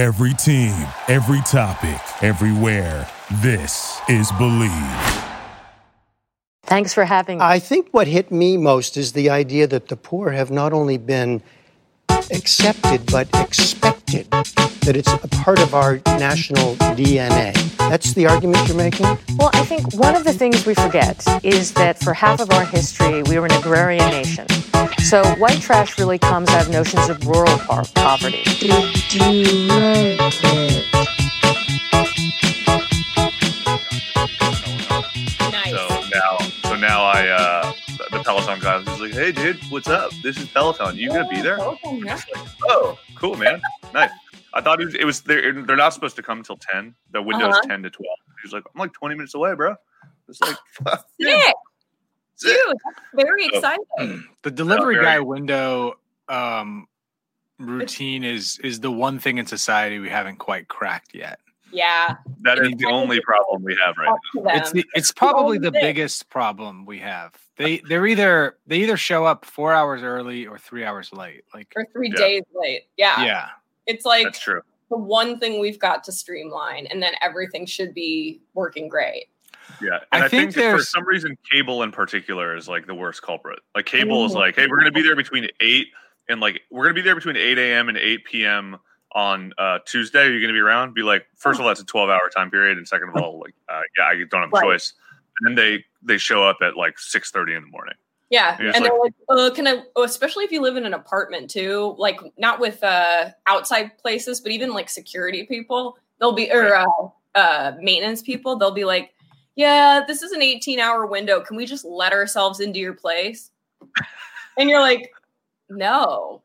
Every team, every topic, everywhere. This is Believe. Thanks for having me. I think what hit me most is the idea that the poor have not only been accepted but expected, that it's a part of our national DNA. That's the argument you're making? Well, I think one of the things we forget is that for half of our history, we were an agrarian nation. So white trash really comes out of notions of rural po- poverty. Was like, "Hey, dude, what's up? This is Peloton. You gonna be there?" Oh, cool, man. Nice. I thought it was. It was they're, they're not supposed to come until ten. The window's Uh-huh. ten to twelve. He was like, "I'm like twenty minutes away, bro." It's like, Sick. sick. Dude, that's very So- exciting. The delivery very- guy window um, routine is is the one thing in society we haven't quite cracked yet. Yeah. that is the only problem we have right now. It's the, it's probably the only biggest problem we have. They they're either they either show up four hours early or three hours late. Like or three Yeah. days late. Yeah. yeah, It's like That's true. the one thing we've got to streamline, and then everything should be working great. Yeah, and I, think think, for some reason, cable in particular is like the worst culprit. Like cable is Mhm. like, hey, we're gonna be there between eight and like we're gonna be there between eight a.m. and eight p.m. on uh, Tuesday. Are you gonna be around? Be like, first of all, that's a twelve-hour time period, and second of all, like, uh, yeah, I don't have a Right. choice. And then they they show up at like six thirty in the morning. Yeah, it's and they're like, uh, "Can I?" oh, Especially if you live in an apartment too, like not with uh, outside places, but even like security people, they'll be or uh, uh, maintenance people. They'll be like, "Yeah, this is an eighteen-hour window. Can we just let ourselves into your place?" And you're like, "No,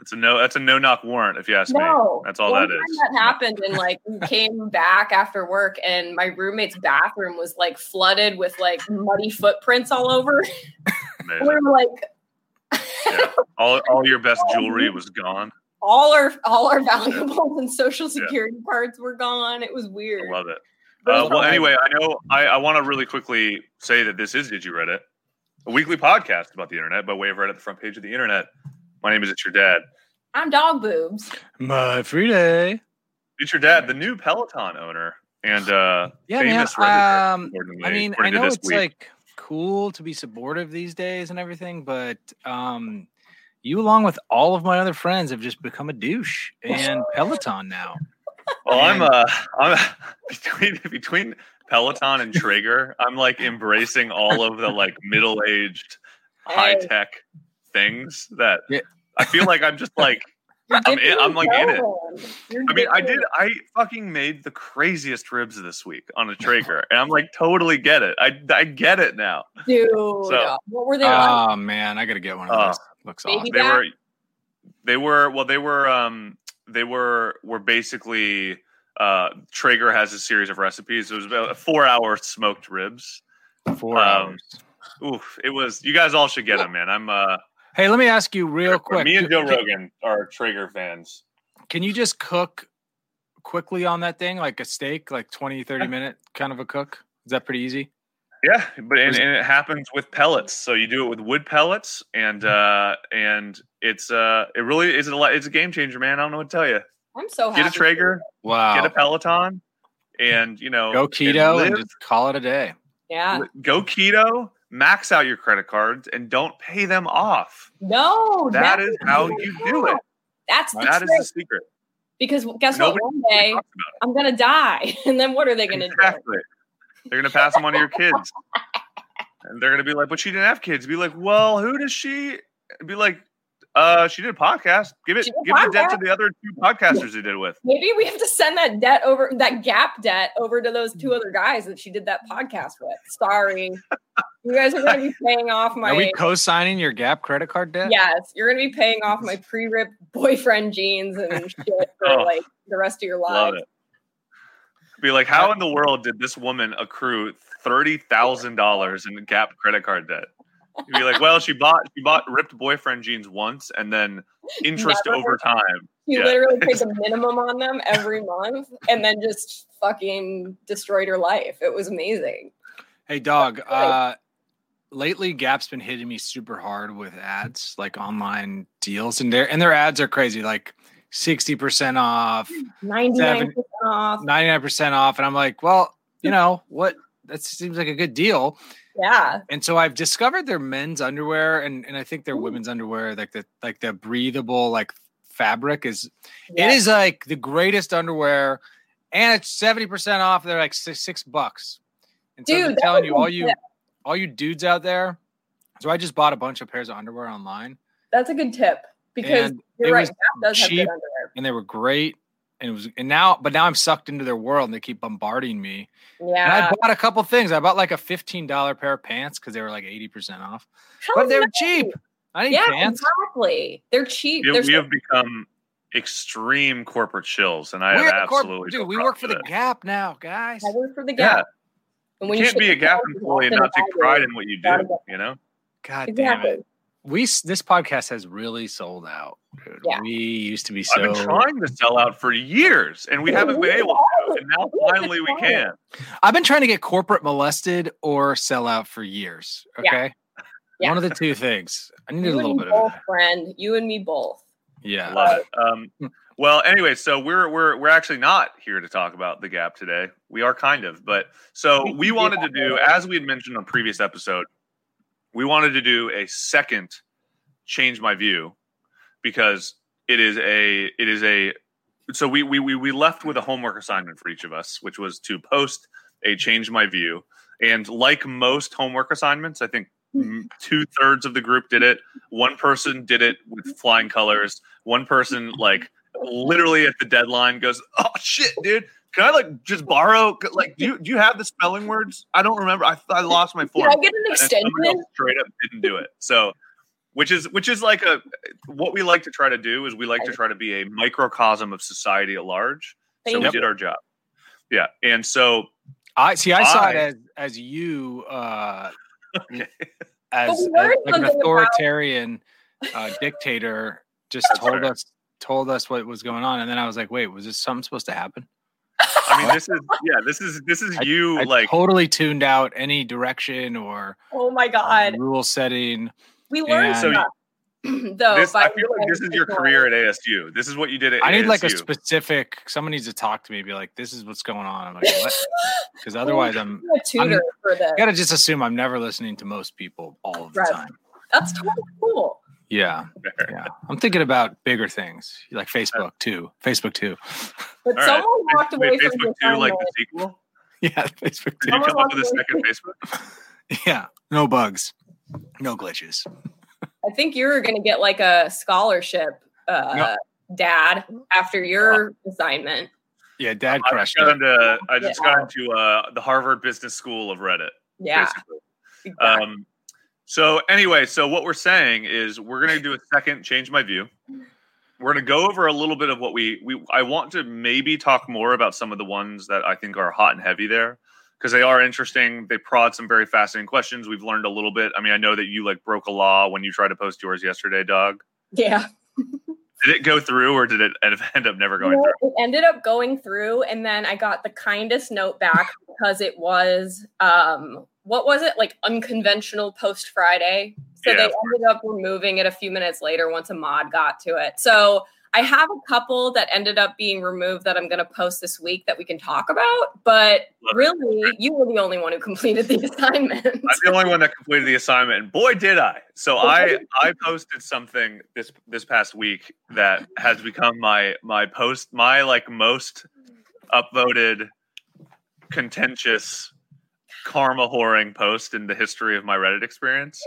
It's a no. That's a no knock warrant, if you ask no." me. That's all One that is. That happened, and like we came back after work, and my roommate's bathroom was like flooded with like muddy footprints all over. We were like. Yeah. All all your best jewelry was gone. all our all our valuables and social security cards were gone. It was weird. I love it. Uh, well, anyway, I know I, I want to really quickly say that this is Did You Reddit, a weekly podcast about the internet by way of Reddit, the front page of the internet. My name is It's Your Dad. I'm dog boobs. my free day. It's Your Dad, the new Peloton owner and uh, Yeah, famous Redditor. Um, I mean, I know it's week. like cool to be supportive these days and everything, but um, you, along with all of my other friends, have just become a douche and Peloton now. Well, I'm uh, I'm between between Peloton and Traeger. I'm like embracing all of the like middle aged, high tech things that Yeah. I feel like I'm just like I'm in- I'm, like, in it. You're I mean, I did. I fucking made the craziest ribs this week on a Traeger, and I'm like, totally get it. I, I get it now. dude. So- what were they like? Oh man, I gotta get one of Uh, those. Looks awesome. They were, they were. Well, they were. Um, they were. Were basically. Uh, Traeger has a series of recipes. It was about four hour smoked ribs. Four um, hours. Oof! It was. You guys all should get them, man. I'm. Uh, Hey, let me ask you real quick. Me and Joe Rogan are Traeger fans. Can you just cook quickly on that thing, like a steak, like 20, 30 minute kind of a cook? Is that pretty easy? Yeah, but and, and it happens with pellets. So you do it with wood pellets, and uh, and it's uh, it really is a lot. It's a game changer, man. I don't know what to tell you. I'm so Get happy. a Traeger, Wow. get a Peloton, and you know, Go keto and and just call it a day. Yeah. go keto. Max out your credit cards and don't pay them off. No, that's how you do it. That's the That is the secret. because guess Nobody what? One day I'm gonna die, and then what are they gonna do? Exactly. They're gonna pass them on to your kids, and they're gonna be like, "But she didn't have kids." Be like, "Well, who does she?" Be like, "Uh, she did a podcast. Give it, She did a give the debt to the other two podcasters who did it with." Maybe we have to send that debt over, that gap debt over to those two other guys that she did that podcast with. Sorry, you guys are going to be paying off my. Are we co-signing your Gap credit card debt? yes, you're going to be paying off my pre-ripped boyfriend jeans and shit for Oh, like the rest of your life. Be like, how in the world did this woman accrue thirty thousand dollars in Gap credit card debt? You'd be like, well, she bought she bought ripped boyfriend jeans once, and then interest Never. over time. She Yeah. literally paid the minimum on them every month, and then just fucking destroyed her life. It was amazing. Hey, dog. Uh, lately, Gap's been hitting me super hard with ads, like online deals, and their and their ads are crazy. Like 60% off, 99% off. 99% off. And I'm like, well, you know what? That seems like a good deal. Yeah. And so I've discovered their men's underwear and, and I think their women's underwear, like the like the breathable like fabric is Yes. it is like the greatest underwear and it's 70% off. They're like six, six bucks. And so Dude, I'm telling you, all you. All you dudes out there. So I just bought a bunch of pairs of underwear online That's a good tip because And you're right. was Gap does have good cheap. underwear. and they were great. And it was and now but now I'm sucked into their world and they keep bombarding me. And Yeah. I bought a couple things. I bought like a $15 pair of pants because they were like 80% off. Hell But they were no. cheap. I need Yeah, pants. exactly. They're cheap. We, They're we have become extreme corporate shills, and I We're have the corp- absolutely. dude, no we work for the it. Gap now, guys. I work for the Yeah. Gap. And You you can't be a ship Gap employee and not take pride in what you do. You know. God damn it. We this podcast has really sold out. Dude. Yeah. We used to be so I've been trying to sell out for years, and we haven't been able to. And now We finally we can. I've been trying to get corporate molested or sell out for years. Okay. Yeah. One of the two things. I needed You a little bit me of both, it. friend. You and me both. Yeah. Love it. Um, well, anyway, so we're we're we're actually not here to talk about the gap today. We are kind of, but so We we can do wanted to do, as we had mentioned on a previous episode, we wanted to do a second change my view because it is a it is a so we we we, we left with a homework assignment for each of us, which was to post a change my view. And like most homework assignments, I think two thirds of the group did it. One person did it with flying colors. One person, like, literally at the deadline, goes, "Oh shit, dude! Can I like just borrow? Like, do you do you have the spelling words? I don't remember. I I lost my Did form." I get an And someone else extension? straight up didn't do it. So, which is which is like a what we like to try to do is we like to try to be a microcosm of society at large. So Thank we did our job. Yeah, and so I see I saw it as as you uh okay. as, as like an authoritarian uh, dictator just That's told right. us told us what was going on and then I was like, wait, was this something supposed to happen? I mean, this is yeah, this is this is you I like totally tuned out any direction or Oh my god. rule setting. We learned And- So you- Though this. I feel like this is your career at ASU. This is what you did at I need like a specific. Someone needs to talk to me. Be like, "This is what's going on." I'm like, "What?" Because otherwise, I'm. a tutor for this. I gotta just assume I'm never listening to most people all of the Right. time. That's totally cool. Yeah, yeah. I'm thinking about bigger things like Facebook too. Facebook too. But All right. someone walked away Wait, from Facebook the two, like the sequel. Yeah, Facebook Did too. you come up with a second Facebook? Yeah, no bugs, no glitches. I think you're going to get like a scholarship, uh, Yep. dad, after your assignment. Yeah, Dad I just crushed got it. into I just Yeah. got into uh, the Harvard Business School of Reddit. Yeah. Basically. exactly. Um, so anyway, so what we're saying is we're going to do a second change my view. We're going to go over a little bit of what we we I want to maybe talk more about some of the ones that I think are hot and heavy there because they are interesting. They prod some very fascinating questions. We've learned a little bit. I mean, I know that you like broke a law when you tried to post yours yesterday, dog. yeah. Did it go through or did it end up never going through? it ended up going through, and then I got the kindest note back because it was um what was it like unconventional post Friday. So Yeah, they ended up removing it a few minutes later once a mod got to it. So I have a couple that ended up being removed that I'm going to post this week that we can talk about. But Love it. really, you were the only one who completed the assignment. I'm the only one that completed the assignment, and boy, did I! So I I posted something this this past week that has become my my post my like most upvoted contentious karma whoring post in the history of my Reddit experience,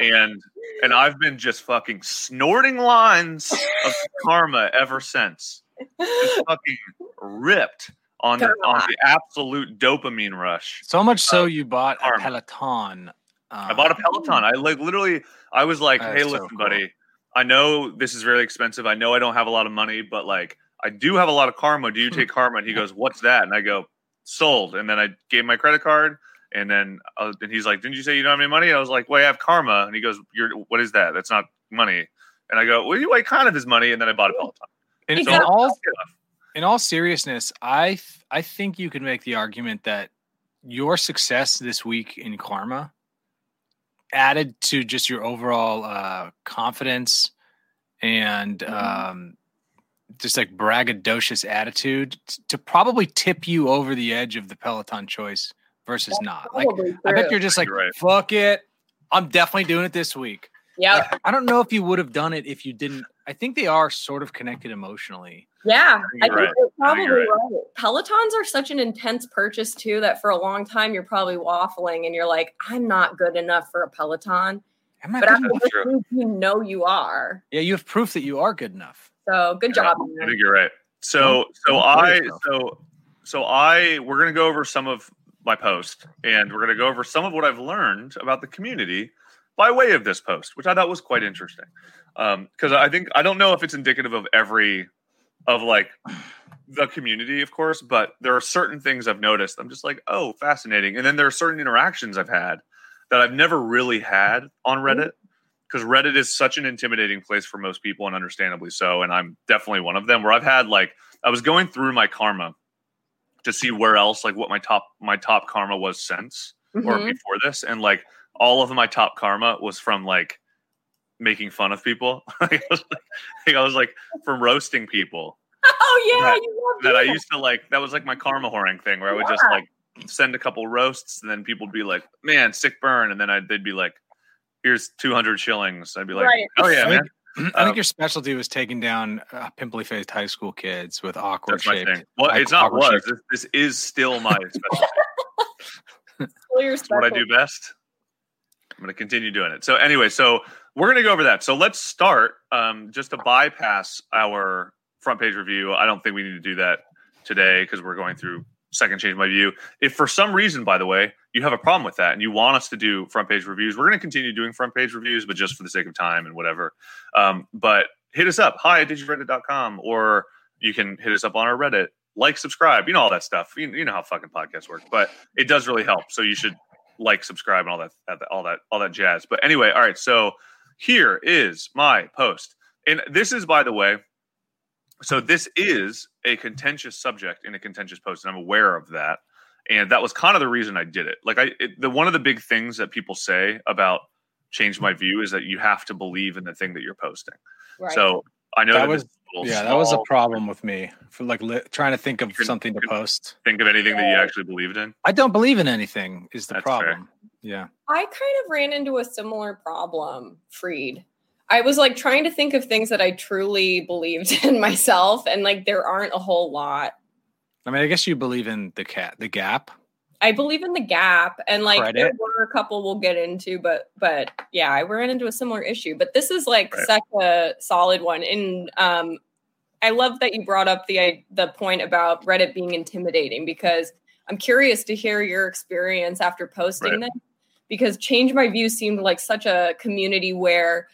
and and I've been just fucking snorting lines of karma ever since. Just fucking ripped on the on the absolute dopamine rush. So much so you bought a Karma. Peloton. I bought a um, Peloton. I like literally. I was like, "Hey, so listen, cool. buddy. I know this is really expensive. I know I don't have a lot of money, but like, I do have a lot of karma. Do you take karma?" And he goes, "What's that?" And I go, "Sold." And then I gave my credit card, and then uh, and he's like, "Didn't you say you don't have any money?" I was like, "Well, I have karma." And he goes, "You're what is that? That's not money." And I go, "Well, you like kind of is money." And then I bought a Peloton. In, in all in all seriousness, I th- I think you could make the argument that your success this week in karma added to just your overall uh, confidence and Mm-hmm. um, just like braggadocious attitude to probably tip you over the edge of the Peloton choice versus That's not. Like I bet you're just like, right. fuck it. I'm definitely doing it this week. Yeah. I don't know if you would have done it if you didn't. I think they are sort of connected emotionally. Yeah, I think right. you're probably right. right. Pelotons are such an intense purchase too that for a long time you're probably waffling and you're like, I'm not good enough for a Peloton. Am I But after you know you are. Yeah, you have proof that you are good enough. So good job. I think you're right. So so I so so I we're gonna go over some of my post and we're gonna go over some of what I've learned about the community by way of this post, which I thought was quite interesting. Because um, I think I don't know if it's indicative of every of like the community, of course, but there are certain things I've noticed. I'm just like, oh, fascinating. And then there are certain interactions I've had that I've never really had on mm-hmm. Reddit because Reddit is such an intimidating place for most people, and understandably so. And I'm definitely one of them. Where I've had like I was going through my karma to see where else like what my top my top karma was since mm-hmm. or before this, and like all of my top karma was from like making fun of people. I, was like, I was like from roasting people. Oh yeah, that, that I used to like. That was like my karma whoring thing, where I would yeah. just like send a couple roasts, and then people would be like, "Man, sick burn," and then I, they'd be like, "Here's two hundred shillings." I'd be like, right. "Oh yeah, man." I think um, your specialty was taking down uh, pimply faced high school kids with awkward shaped. Well, it's not was. This, this, is still my specialty. what I do best. I'm going to continue doing it. So anyway, so we're going to go over that. So let's start um, just to bypass our front page review. I don't think we need to do that today because we're going through second change my view. If for some reason, by the way, you have a problem with that and you want us to do front page reviews, we're going to continue doing front page reviews, but just for the sake of time and whatever. Um, but hit us up, hi at didyoureddit.com, or you can hit us up on our Reddit, like, subscribe, you know, all that stuff. You, you know how fucking podcasts work, but it does really help. So you should like, subscribe, and all that, all that, all that jazz. But anyway, all right. So here is my post, and this is, by the way, so this is a contentious subject in a contentious post, and I'm aware of that. And that was kind of the reason I did it. Like I, it, the one of the big things that people say about change my view is that you have to believe in the thing that you're posting. Right. So I know that, that was yeah, that was a problem with me for like li- trying to think of something to post. Think of anything that you actually believed in. I don't believe in anything. Is the That's problem? Fair. Yeah, I kind of ran into a similar problem, Freed. I was like trying to think of things that I truly believed in myself, and like there aren't a whole lot. I mean, I guess you believe in the cat, the gap. I believe in the gap, and like Credit. there were a couple we'll get into, but but yeah, I ran into a similar issue. But this is like right. such a solid one, and um, I love that you brought up the the point about Reddit being intimidating because I'm curious to hear your experience after posting right. this because change my view seemed like such a community where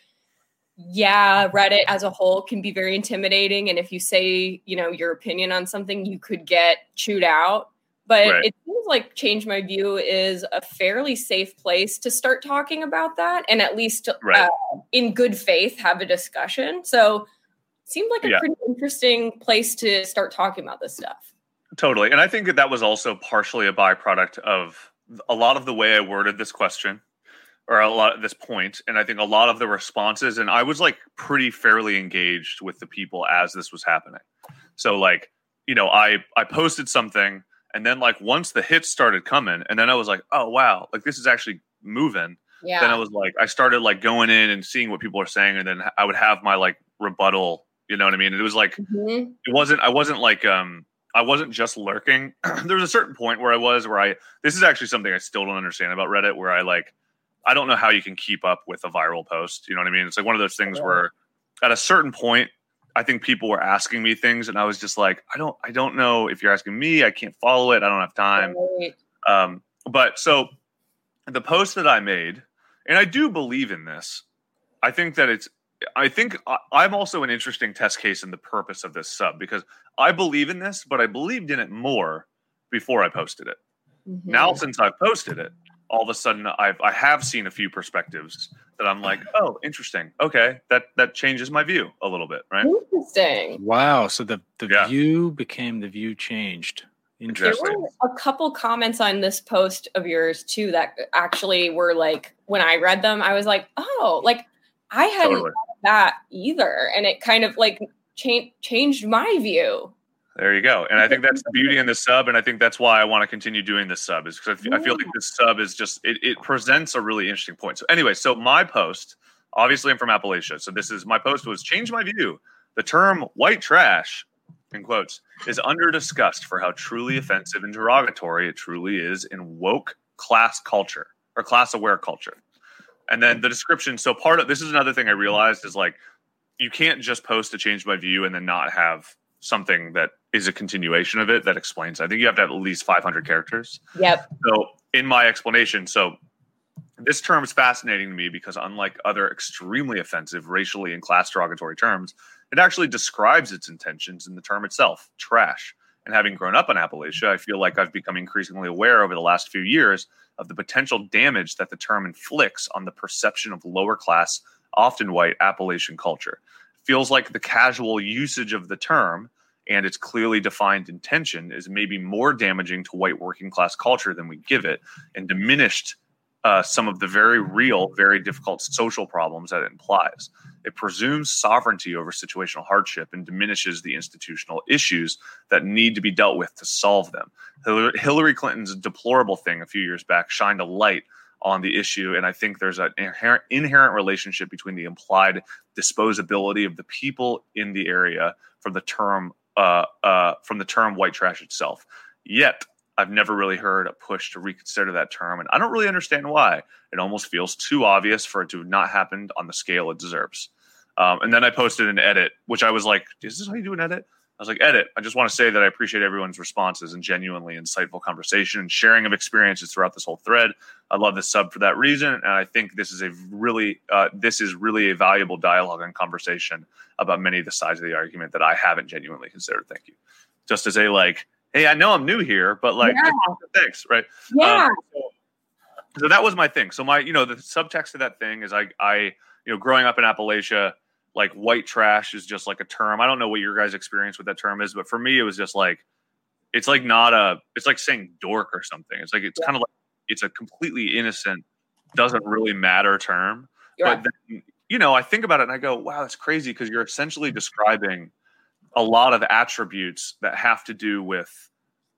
yeah, Reddit as a whole can be very intimidating. And if you say, you know, your opinion on something, you could get chewed out. But right. it seems like Change My View is a fairly safe place to start talking about that and at least right. uh, in good faith have a discussion. So seemed like a yeah. pretty interesting place to start talking about this stuff. Totally. And I think that that was also partially a byproduct of a lot of the way I worded this question or a lot at this point and i think a lot of the responses and i was like pretty fairly engaged with the people as this was happening so like you know i i posted something and then like once the hits started coming and then i was like oh wow like this is actually moving yeah. then i was like i started like going in and seeing what people are saying and then i would have my like rebuttal you know what i mean it was like mm-hmm. it wasn't i wasn't like um I wasn't just lurking. there was a certain point where I was where I this is actually something I still don't understand about Reddit where I like I don't know how you can keep up with a viral post. You know what I mean? It's like one of those things where at a certain point, I think people were asking me things, and I was just like, I don't, I don't know if you're asking me. I can't follow it. I don't have time. Right. Um, but so the post that I made, and I do believe in this. I think that it's. I think I'm also an interesting test case in the purpose of this sub because I believe in this, but I believed in it more before I posted it. Mm-hmm. Now, since I've posted it, all of a sudden I've I have seen a few perspectives that I'm like, oh, interesting. Okay, that that changes my view a little bit, right? Interesting. Wow. So the the yeah. view became the view changed. Interesting. There were a couple comments on this post of yours too that actually were like when I read them, I was like, oh, like I hadn't totally. that either, and it kind of like cha- changed my view. There you go. And I think that's the beauty in the sub. And I think that's why I want to continue doing this sub is because I feel like this sub is just, it, it presents a really interesting point. So, anyway, so my post, obviously I'm from Appalachia. So, this is my post was change my view. The term white trash, in quotes, is under discussed for how truly offensive and derogatory it truly is in woke class culture or class aware culture. And then the description. So, part of this is another thing I realized is like, you can't just post to change my view and then not have something that is a continuation of it that explains. I think you have to have at least 500 characters. Yep. So in my explanation, so this term is fascinating to me because unlike other extremely offensive racially and class derogatory terms, it actually describes its intentions in the term itself, trash. And having grown up in Appalachia, I feel like I've become increasingly aware over the last few years of the potential damage that the term inflicts on the perception of lower class, often white Appalachian culture. Feels like the casual usage of the term and its clearly defined intention is maybe more damaging to white working class culture than we give it and diminished uh, some of the very real, very difficult social problems that it implies. It presumes sovereignty over situational hardship and diminishes the institutional issues that need to be dealt with to solve them. Hillary Clinton's deplorable thing a few years back shined a light on the issue. And I think there's an inherent, inherent relationship between the implied disposability of the people in the area from the term uh, uh, from the term white trash itself. Yet, I've never really heard a push to reconsider that term, and I don't really understand why. It almost feels too obvious for it to have not happened on the scale it deserves. Um, and then I posted an edit, which I was like, "Is this how you do an edit?" I was like, "Edit." I just want to say that I appreciate everyone's responses and genuinely insightful conversation and sharing of experiences throughout this whole thread. I love this sub for that reason, and I think this is a really, uh, this is really a valuable dialogue and conversation about many of the sides of the argument that I haven't genuinely considered. Thank you. Just as a like, hey, I know I'm new here, but like, yeah. thanks, right? Yeah. Um, so, so, that was my thing. So my, you know, the subtext of that thing is I, I, you know, growing up in Appalachia, like white trash is just like a term. I don't know what your guys' experience with that term is, but for me, it was just like, it's like not a, it's like saying dork or something. It's like it's yeah. kind of like it's a completely innocent, doesn't really matter term. But then you know, I think about it and I go, wow, that's crazy because you're essentially describing a lot of attributes that have to do with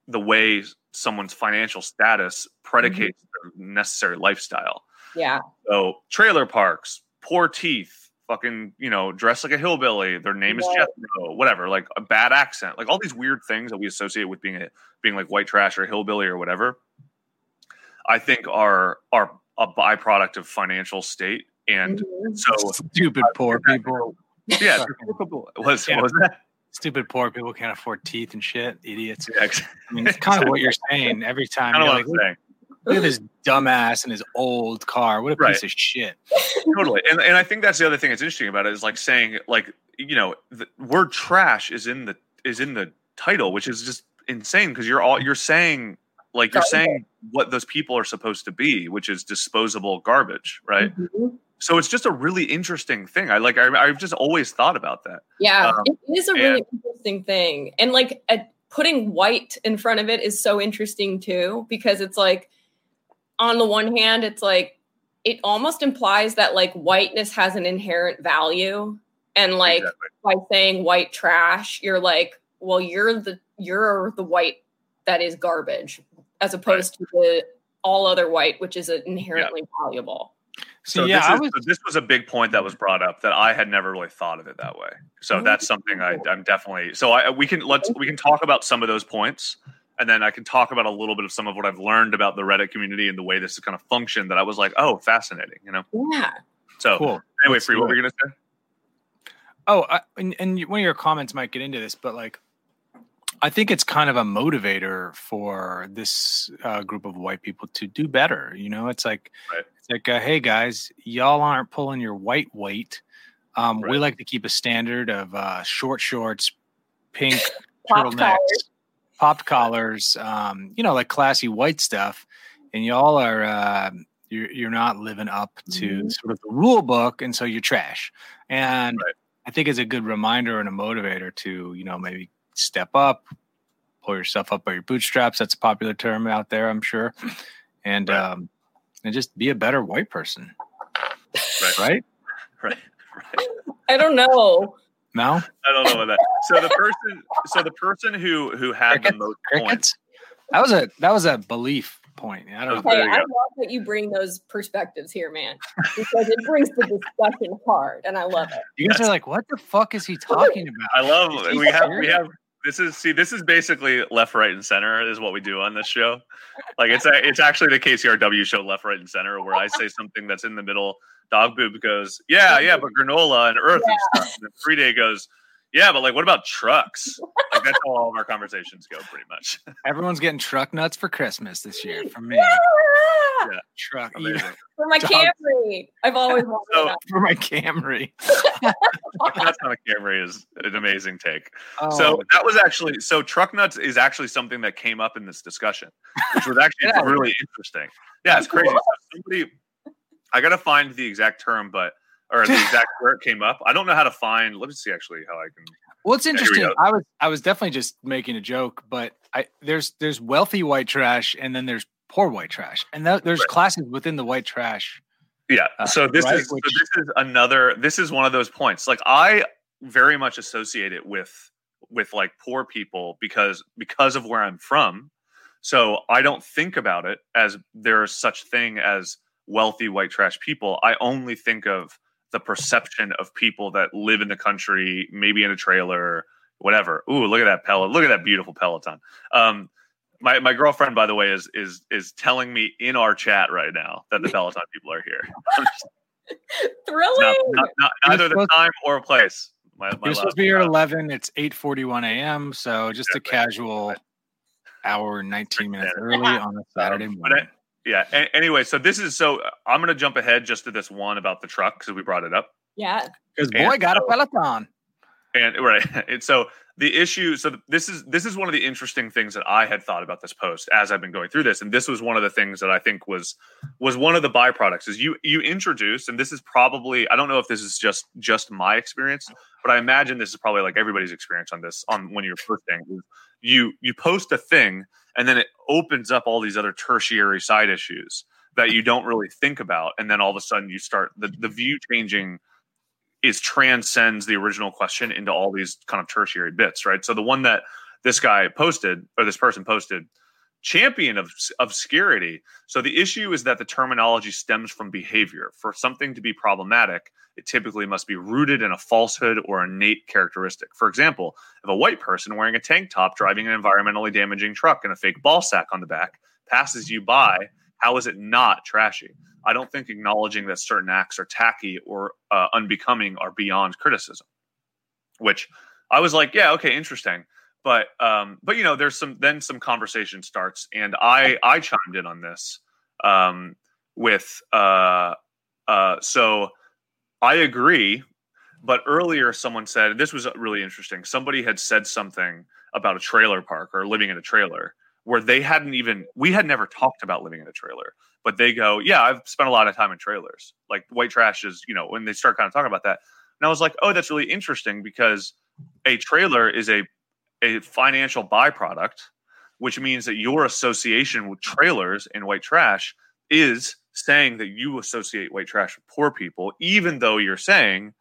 the way someone's financial status predicates mm-hmm. their necessary lifestyle. Yeah. So trailer parks, poor teeth, fucking, you know, dressed like a hillbilly, their name is Jethro, whatever, like a bad accent, like all these weird things that we associate with being a, being like white trash or hillbilly or whatever. I think are are a byproduct of financial state and mm-hmm. so stupid uh, poor people. Yeah, was, yeah. was that? Stupid poor people can't afford teeth and shit. Idiots. Yeah, I mean, it's kind of what you're saying every time. Kind of like, saying. Look at this dumbass and his old car. What a right. piece of shit. totally. And and I think that's the other thing that's interesting about it is like saying like you know the word trash is in the is in the title, which is just insane because you're all you're saying like you're saying what those people are supposed to be, which is disposable garbage, right? Mm-hmm so it's just a really interesting thing. I like. I, have just always thought about that. Yeah, um, it is a really and, interesting thing, and like a, putting white in front of it is so interesting too because it's like, on the one hand, it's like it almost implies that like whiteness has an inherent value, and like exactly. by saying white trash, you're like, well, you're the you're the white that is garbage, as opposed right. to the all other white, which is inherently yeah. valuable. So yeah, this, is, was, this was a big point that was brought up that I had never really thought of it that way. So oh, that's something I, am definitely. So I, we can let's we can talk about some of those points, and then I can talk about a little bit of some of what I've learned about the Reddit community and the way this is kind of functioned. That I was like, oh, fascinating, you know? Yeah. So cool. anyway, free. What were you gonna say? Oh, uh, and, and one of your comments might get into this, but like I think it's kind of a motivator for this uh, group of white people to do better. You know, it's like, right. it's like, uh, hey guys, y'all aren't pulling your white weight. Um, right. We like to keep a standard of uh, short shorts, pink turtlenecks, collars. popped collars. Um, you know, like classy white stuff. And y'all are uh, you're you're not living up to mm-hmm. sort of the rule book, and so you're trash. And right. I think it's a good reminder and a motivator to you know maybe step up, pull yourself up by your bootstraps. That's a popular term out there, I'm sure. And right. um, and just be a better white person. Right. Right. Right. right. I don't know. No, I don't know what that. So the person, so the person who who had crickets. the most crickets? points. That was a that was a belief point. I don't know. Hey, There you I love that you bring those perspectives here, man, because it brings the discussion hard, and I love it. You guys are like, what the fuck is he talking about? I love Is he we have we have this is see this is basically left right and center is what we do on this show. Like it's a, it's actually the KCRW show left right and center where I say something that's in the middle. Dog boob goes yeah yeah but granola and earth and stuff. And then three day goes yeah but like what about trucks? Like that's how all of our conversations go pretty much. Everyone's getting truck nuts for Christmas this year from me. Ah, Yeah. Truck Amazing. For my Dog. Camry, I've always wanted So- that. for my Camry. That's on a Camry is an amazing take. Oh, So that was actually so truck nuts is actually something that came up in this discussion, which was actually Yeah. really interesting. Yeah, it's crazy. So somebody, I gotta find the exact term, but or the exact where it came up. I don't know how to find. Let me see actually how I can. well, it's here we interesting. I was I was definitely just making a joke, but I there's there's wealthy white trash and then there's poor white trash, and that, there's Right. classes within the white trash. Yeah. Uh, So this right, is so this is another. This is one of those points. Like I very much associate it with with like poor people because because of where I'm from. So I don't think about it as there's such thing as wealthy white trash people. I only think of the perception of people that live in the country, maybe in a trailer, whatever. Ooh, look at that pellet! Look at that beautiful Peloton. Um, my my girlfriend, by the way, is is is telling me in our chat right now that the Peloton people are here. Thrilling. not, not, not, neither the supposed- time or place. My, my You're supposed to be here at 11. It's 8:41 a.m. So just a casual hour 19 minutes Yeah. early on a Saturday Um, but morning. Yeah. A- anyway, so this is so uh, I'm going to jump ahead just to this one about the truck because we brought it up. yeah. Because and boy got a Peloton. And right, and so the issue, so this is this is one of the interesting things that I had thought about this post as I've been going through this, and this was one of the things that I think was was one of the byproducts is you you introduced, and this is probably I don't know if this is just just my experience, but I imagine this is probably like everybody's experience on this on when you're posting. is You you post a thing, and then it opens up all these other tertiary side issues that you don't really think about, and then all of a sudden you start the the view changing is transcends the original question into all these kind of tertiary bits, right? So the one that this guy posted or this person posted, champion of obscurity. So the issue is that the terminology stems from behavior. For something to be problematic, it typically must be rooted in a falsehood or innate characteristic. For example, if a white person wearing a tank top driving an environmentally damaging truck and a fake ball sack on the back passes you by, how is it not trashy? I don't think acknowledging that certain acts are tacky or uh, unbecoming are beyond criticism. Which I was like, yeah, okay, interesting. But um, but you know, there's some then some conversation starts, and I I chimed in on this um, with uh, uh, so I agree. But earlier, someone said this was really interesting. Somebody had said something about a trailer park or living in a trailer where they hadn't even we had never talked about living in a trailer but they go yeah i've spent a lot of time in trailers like white trash is you know when they start kind of talking about that and i was like oh that's really interesting because a trailer is a a financial byproduct which means that your association with trailers and white trash is saying that you associate white trash with poor people even though you're saying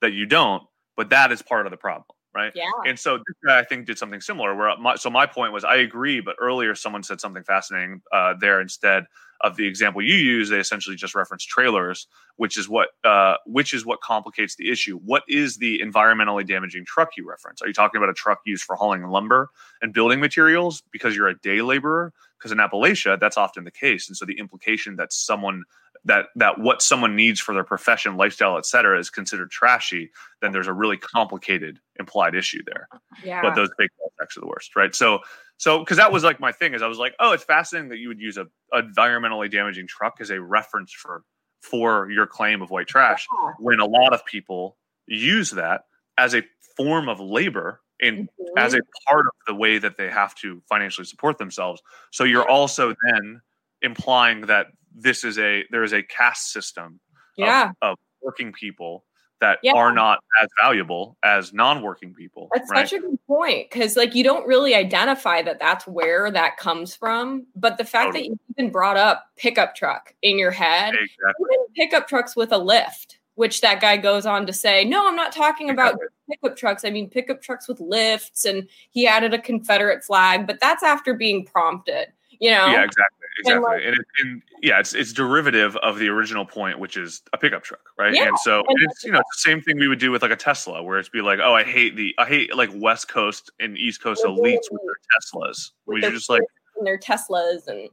that you don't but that is part of the problem right Yeah. and so this guy, I think, did something similar. Where my, so my point was, I agree, but earlier someone said something fascinating uh, there. Instead of the example you use, they essentially just reference trailers, which is what uh, which is what complicates the issue. What is the environmentally damaging truck you reference? Are you talking about a truck used for hauling lumber and building materials because you're a day laborer? Because in Appalachia, that's often the case, and so the implication that someone that that what someone needs for their profession, lifestyle, et cetera, is considered trashy, then there's a really complicated implied issue there. Yeah. But those big sacks are the worst, right? So, so because that was like my thing is I was like, oh, it's fascinating that you would use a, a environmentally damaging truck as a reference for for your claim of white trash Yeah. when a lot of people use that as a form of labor and Mhm. as a part of the way that they have to financially support themselves. So you're also then implying that this is a there is a caste system of- yeah. of, working people that Yeah. are not as valuable as non-working people. That's right? such a good point because, like, you don't really identify that that's where that comes from. But the fact that Totally. you even brought up pickup truck in your head, exactly. even pickup trucks with a lift, which that guy goes on to say, no, I'm not talking about pickup trucks. I mean pickup trucks with lifts, and he added a Confederate flag, but that's after being prompted. You know? Yeah, exactly, exactly. And, like, and, it, and, yeah, it's it's derivative of the original point, which is a pickup truck, right? Yeah, and so and it's you know it's the same thing we would do with like a Tesla, where it's be like, oh, I hate the I hate like West Coast and East Coast elites with their Teslas, where you're just like their Teslas and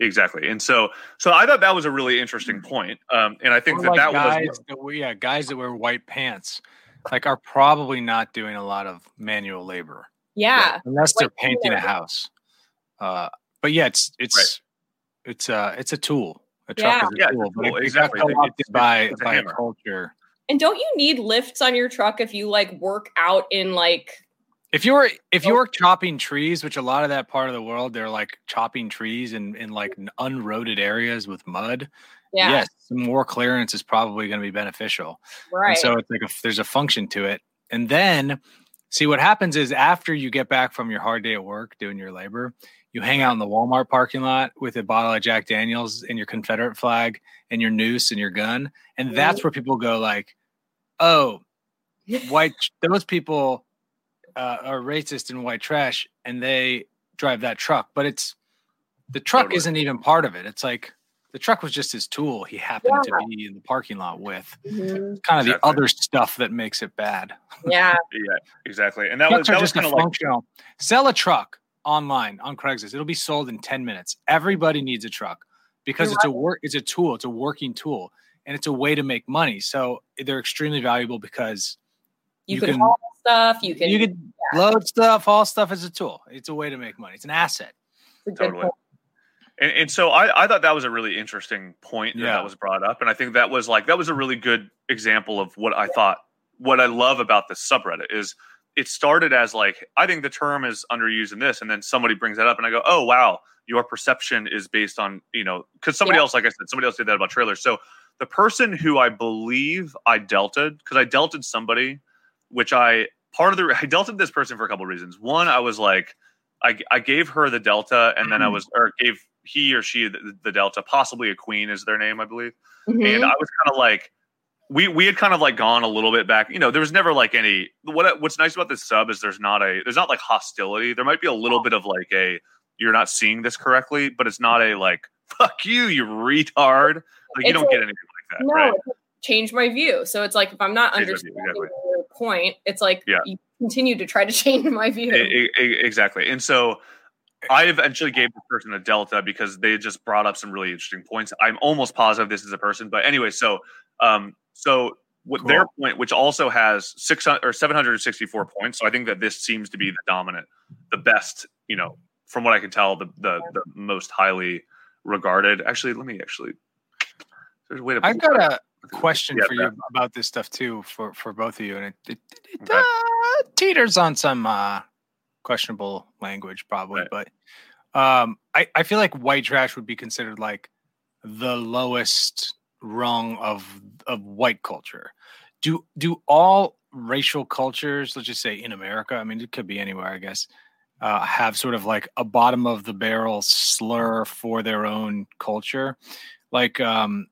exactly and so so i thought that was a really interesting point um and i think or that like that guys was that, yeah guys that wear white pants like are probably not doing a lot of manual labor. Yeah. Unless they're painting a house. Uh but yeah it's it's right. it's uh it's a tool. A truck yeah. is a yeah, tool, but it, exactly. it's, by it's by a culture. And don't you need lifts on your truck if you like work out in like if you were if oh. you were chopping trees, which a lot of that part of the world, they're like chopping trees in in like unroaded areas with mud. Yeah. Yes, more clearance is probably going to be beneficial. Right. And so it's like a, there's a function to it. And then see what happens is after you get back from your hard day at work doing your labor, you hang mm-hmm. out in the Walmart parking lot with a bottle of Jack Daniels and your Confederate flag and your noose and your gun, and that's where people go like, "Oh, white those people uh, are racist and white trash, and they drive that truck. But it's the truck totally. isn't even part of it. It's like the truck was just his tool. He happened yeah. to be in the parking lot with mm-hmm. kind of exactly. the other stuff that makes it bad. Yeah, yeah, exactly. And that Trucks was that just was a functional. Like... Sell a truck online on Craigslist. It'll be sold in ten minutes. Everybody needs a truck because You're it's right. a work. It's a tool. It's a working tool, and it's a way to make money. So they're extremely valuable because you, you can, can stuff. You can you can yeah. load stuff, all stuff is a tool. It's a way to make money. It's an asset. It's totally. And, and, so I, I thought that was a really interesting point that, yeah. that was brought up, and I think that was like that was a really good example of what I thought. What I love about this subreddit is it started as like I think the term is underused in this, and then somebody brings that up, and I go, oh wow, your perception is based on you know because somebody yeah. else, like I said, somebody else did that about trailers. So the person who I believe I delted because I delted somebody, which I part of the I dealt with this person for a couple of reasons. One, I was like, I, I gave her the Delta, and then I mm-hmm. was or gave he or she the, the Delta, possibly a Queen is their name, I believe. Mm-hmm. And I was kind of like, we we had kind of like gone a little bit back. You know, there was never like any. What what's nice about this sub is there's not a there's not like hostility. There might be a little bit of like a you're not seeing this correctly, but it's not a like fuck you, you retard. Like it's you don't a, get anything like that. No, right? change my view. So it's like if I'm not change understanding exactly. Your point, it's like yeah. you continue to try to change my view. It, it, exactly. And so I eventually gave the person a delta because they just brought up some really interesting points. I'm almost positive this is a person, but anyway, so um, so what cool. their point, which also has 600 or 764 points. So I think that this seems to be the dominant, the best, you know, from what I can tell, the the, the most highly regarded. Actually, let me actually. There's a way to. I've got a question yeah, for you about this stuff too, for for both of you, and it, it, it okay. uh, teeters on some uh, questionable language, probably. Right. But um, I I feel like white trash would be considered like the lowest rung of of white culture. Do do all racial cultures, let's just say in America, I mean, it could be anywhere, I guess, uh, have sort of like a bottom of the barrel slur for their own culture. Like, um,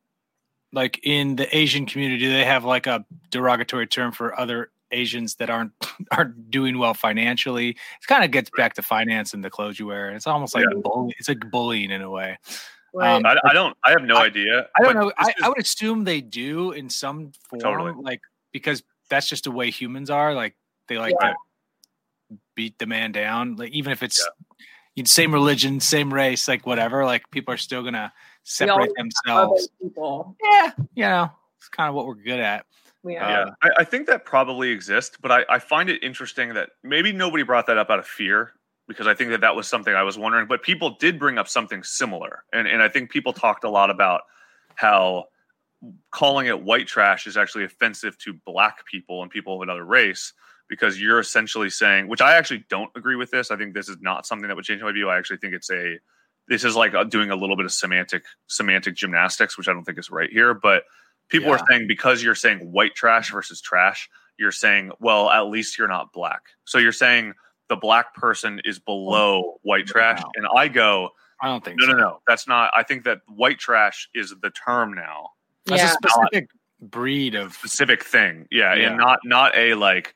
like in the Asian community, they have like a derogatory term for other Asians that aren't aren't doing well financially. It kind of gets back to finance and the clothes you wear. It's almost like yeah. bully, it's like bullying in a way. Um, I, I, don't. I have no I, idea. I don't know. I, is, I, would assume they do in some form, totally. like because that's just the way humans are. Like they like yeah. to beat the man down, like even if it's yeah. same religion, same race, like whatever. Like people are still gonna separate themselves. Yeah, you know, it's kind of what we're good at. Yeah, uh, yeah. I, I, think that probably exists, but I, I find it interesting that maybe nobody brought that up out of fear because I think that that was something I was wondering. But people did bring up something similar, and and I think people talked a lot about how calling it white trash is actually offensive to black people and people of another race because you're essentially saying, which I actually don't agree with this. I think this is not something that would change my view. I actually think it's a this is like uh, doing a little bit of semantic semantic gymnastics, which I don't think is right here. But people yeah. are saying because you're saying white trash versus trash, you're saying, well, at least you're not black. So you're saying the black person is below white trash, and I go, I don't think no, so. no, no. That's not. I think that white trash is the term now. That's yeah. a specific. breed of specific thing. Yeah, Yeah. and not not a like.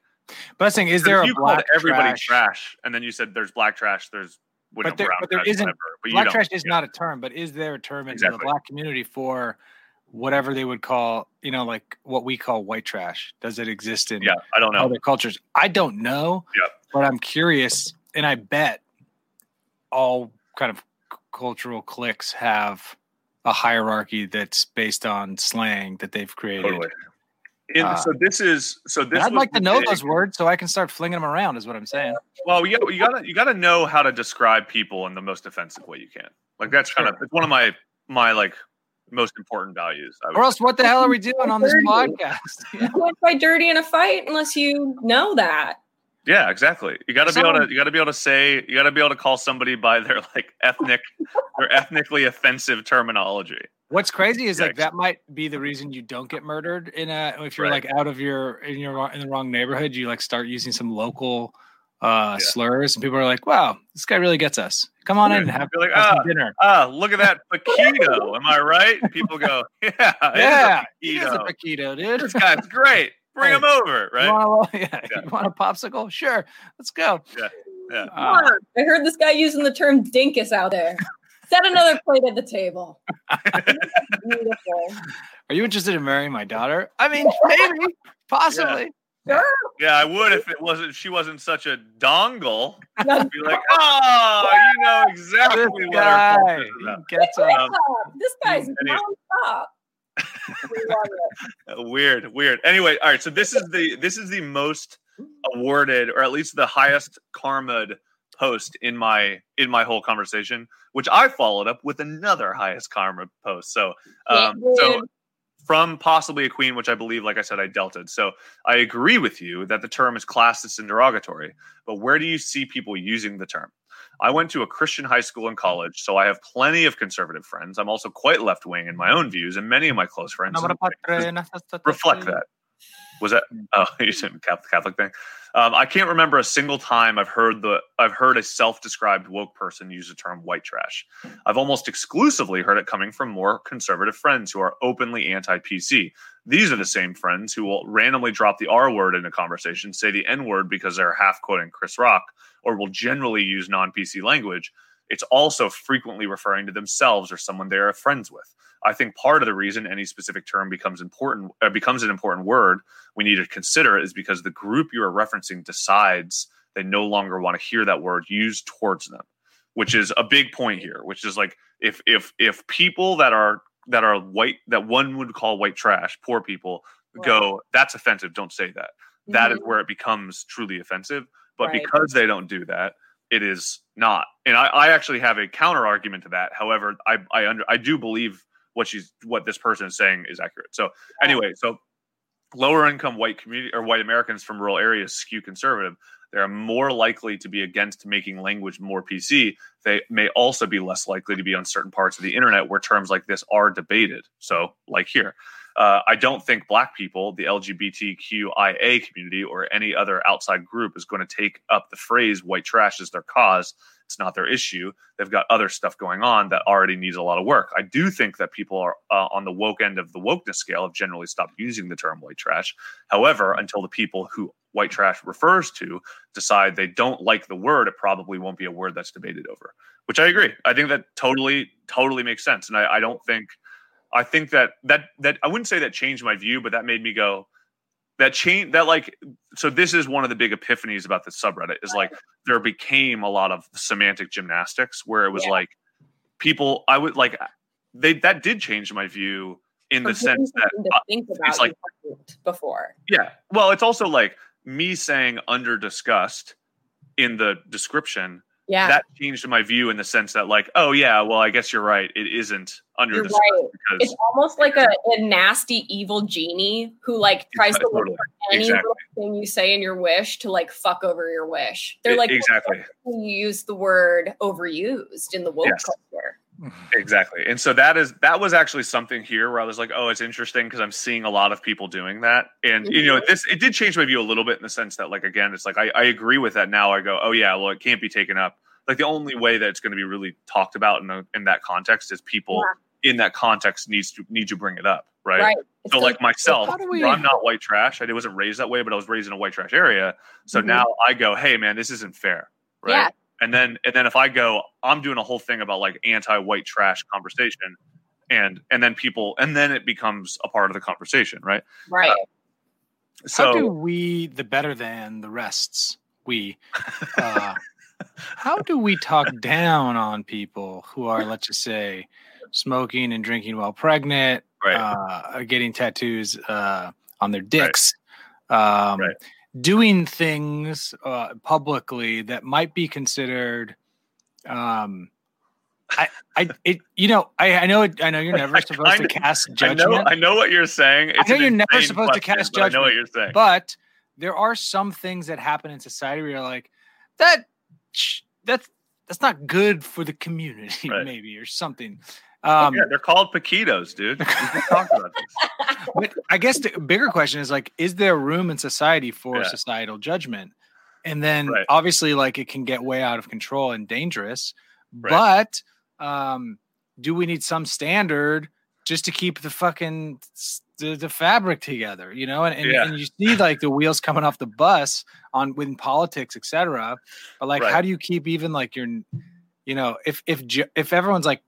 But I'm saying, is there a you black called everybody trash? trash. and then you said there's black trash, there's know, But there- but there isn't- whatever. But black trash is Yeah. not a term, but is there a term in Exactly. the black community for whatever they would call, you know, like what we call white trash? Does it exist in Yeah, I don't know. other cultures? I don't know, Yep. but I'm curious, and I bet all kind of cultural cliques have a hierarchy that's based on slang that they've created. Totally. And Uh, so this is so this. I'd like to know big- those words so I can start flinging them around. Is what I'm saying. Well, you got you got to you got to know how to describe people in the most offensive way you can. Like that's kind of it's one of my my like most important values. I Or else, what the hell are we doing on this podcast? You can't fight dirty in a fight unless you know that. Yeah, exactly. You got to be able to you got to be able to say you got to be able to call somebody by their like ethnic their ethnically offensive terminology. What's crazy is like that might be the reason you don't get murdered in a if you're Right. like out of your in your in the wrong neighborhood. You like start using some local uh slurs, and people are like, "Wow, this guy really gets us. Come on in and have, like, have ah, dinner." ah, look at that paquito. Am I right? People go, yeah, it is a Yeah, he is a paquito, dude. This guy's great. Bring Hey, him over, You right? want a, yeah, Yeah. you want a popsicle? Sure, let's go. Yeah, yeah. Uh, on. I heard this guy using the term dinkus out there. Set another plate at the table. Beautiful. are you interested in marrying my daughter? I mean, maybe, possibly. Yeah, I would if it wasn't she wasn't such a dongle. I'd be like, oh, you know exactly This what our guy culture is about. gets. Um, this guy's any- nonstop. We love it. Weird, weird. Anyway, all right. So this is the this is the most awarded, or at least the highest karma post in my in my whole conversation, which I followed up with another highest karma post. So, um, so from possibly a queen, which I believe, like I said, I delted. So I agree with you that the term is classist and derogatory. But where do you see people using the term? I went to a Christian high school and college, so I have plenty of conservative friends. I'm also quite left wing in my own views, and many of my close friends reflect that. Was that oh you said Catholic, Catholic thing? Um, I can't remember a single time I've heard the I've heard a self-described woke person use the term white trash. I've almost exclusively heard it coming from more conservative friends who are openly anti-PC. These are the same friends who will randomly drop the R word in a conversation, say the N word because they're half quoting Chris Rock, or will generally use non-PC language. It's also frequently referring to themselves or someone they are friends with. I think part of the reason any specific term becomes important uh, becomes an important word we need to consider is because the group you are referencing decides they no longer want to hear that word used towards them, which is a big point here. Which is like if if if people that are that are white that one would call white trash, poor people go that's offensive. Don't say that. That is Mhm. where it becomes truly offensive. But Right. because they don't do that, it is not. And I, I actually have a counter argument to that. However, I I under I do believe what she's what this person is saying is accurate. So anyway, so lower income white community or white Americans from rural areas skew conservative. They are more likely to be against making language more PC. They may also be less likely to be on certain parts of the internet where terms like this are debated. So, like here, uh, I don't think black people, the LGBTQIA community, or any other outside group is going to take up the phrase white trash as their cause. It's not their issue. They've got other stuff going on that already needs a lot of work. I do think that people are uh, on the woke end of the wokeness scale have generally stopped using the term white trash. However, until the people who white trash refers to decide they don't like the word, it probably won't be a word that's debated over. Which I agree. I think that totally, totally makes sense. And I, I don't think I think that that that I wouldn't say that changed my view, but that made me go that change that like so this is one of the big epiphanies about the subreddit is like there became a lot of semantic gymnastics where it was Yeah. like people I would like they that did change my view in the sense that uh, it's like- before. yeah. Well, it's also like me saying under discussed in the description. Yeah. That changed my view in the sense that, like, oh yeah, well, I guess you're right. It isn't under You're discussed right. because It's almost like a, a nasty evil genie who like tries to look for any Exactly. thing you say in your wish to like fuck over your wish. They're E- like exactly. you use the word overused in the woke Yes. culture. Exactly. And so that is that was actually something here where I was like, oh, it's interesting because I'm seeing a lot of people doing that. And you know, this it did change my view a little bit in the sense that like again, it's like I, I agree with that now. I go, oh yeah, well, it can't be taken up. Like the only way that it's going to be really talked about in the, in that context is people in that context needs to need to bring it up. right? Right. So like myself, we- I'm not white trash. I wasn't raised that way, but I was raised in a white trash area. So Mhm. now I go, hey man, this isn't fair, right? Yeah. And then and then if I go, I'm doing a whole thing about like anti-white trash conversation, and and then people and then it becomes a part of the conversation, right? Right. So how do we, the better than the rests, we, uh, how do we talk down on people who are, let's just say, smoking and drinking while pregnant, right, uh, getting tattoos uh, on their dicks, um, Right. Doing things uh, publicly that might be considered. Um, I, I, it, you know, I, I know, it, I know you're never supposed to kinda- cast I judgment. know I know what you're saying. It's know you're never supposed to cast but I know what judgment, you're saying. but there are some things that happen in society where you're like that that's that's not good for the community Right. maybe or something um yeah, they're called paquitos, dude. We just about this. but i guess the bigger question is like is there room in society for Yeah. societal judgment and then Right. obviously like it can get way out of control and dangerous Right. but um do we need some standard just to keep the fucking the, the fabric together you know and, and, Yeah. and you see like the wheels coming off the bus on within politics etc but like Right. how do you keep even like your you know if if if everyone's like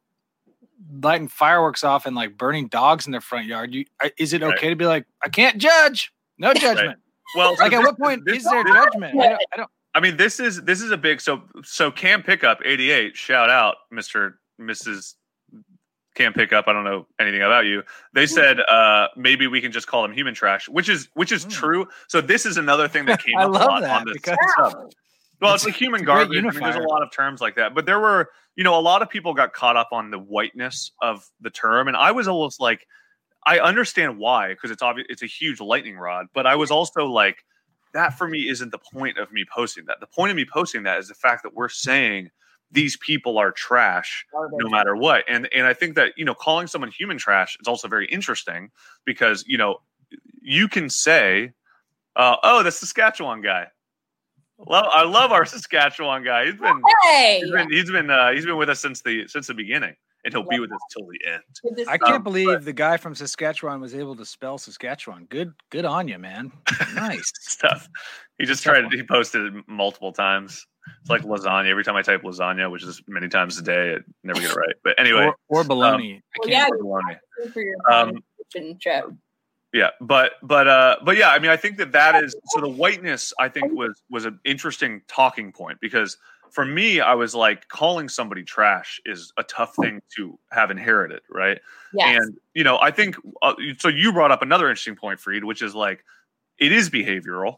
lighting fireworks off and like burning dogs in their front yard you uh, is it Right. okay to be like i can't judge no judgment Well, so like at this- what point this- is there this- judgment I don't, I don't I mean, this is this is a big so so Cam Pickup eighty eight. Shout out, Mister Mrs. Cam Pickup. I don't know anything about you. They said uh, maybe we can just call them human trash, which is which is Hmm. true. So this is another thing that came up a lot on this. because- Well, it's, It's- like human it's garbage. I mean, there's a lot of terms like that, but there were, you know, a lot of people got caught up on the whiteness of the term, and I was almost like, I understand why because it's obvious it's a huge lightning rod, but I was also like, that for me isn't the point of me posting that. The point of me posting that is the fact that we're saying these people are trash no matter what. And and I think that you know calling someone human trash is also very interesting because you know you can say, uh, "Oh, the Saskatchewan guy." Love, I love our Saskatchewan guy. He's been Hey. he's been he's been uh, he's been with us since the since the beginning, and he'll be with us till the end. I can't Um, believe the guy from Saskatchewan was able to spell Saskatchewan. Good, good on you, man. Nice. Stuff. He just tried. He posted it multiple times. It's like lasagna. Every time I type lasagna, which is many times a day, I never get it right. But anyway, or, or baloney. I Well, can't- yeah, baloney. for your Um, trip. Yeah, but but uh but yeah, I mean I think that that is so the whiteness I think was was an interesting talking point because for me I was like calling somebody trash is a tough thing to have inherited, right? Yes. And you know, I think uh, so you brought up another interesting point Freed, which is like it is behavioral.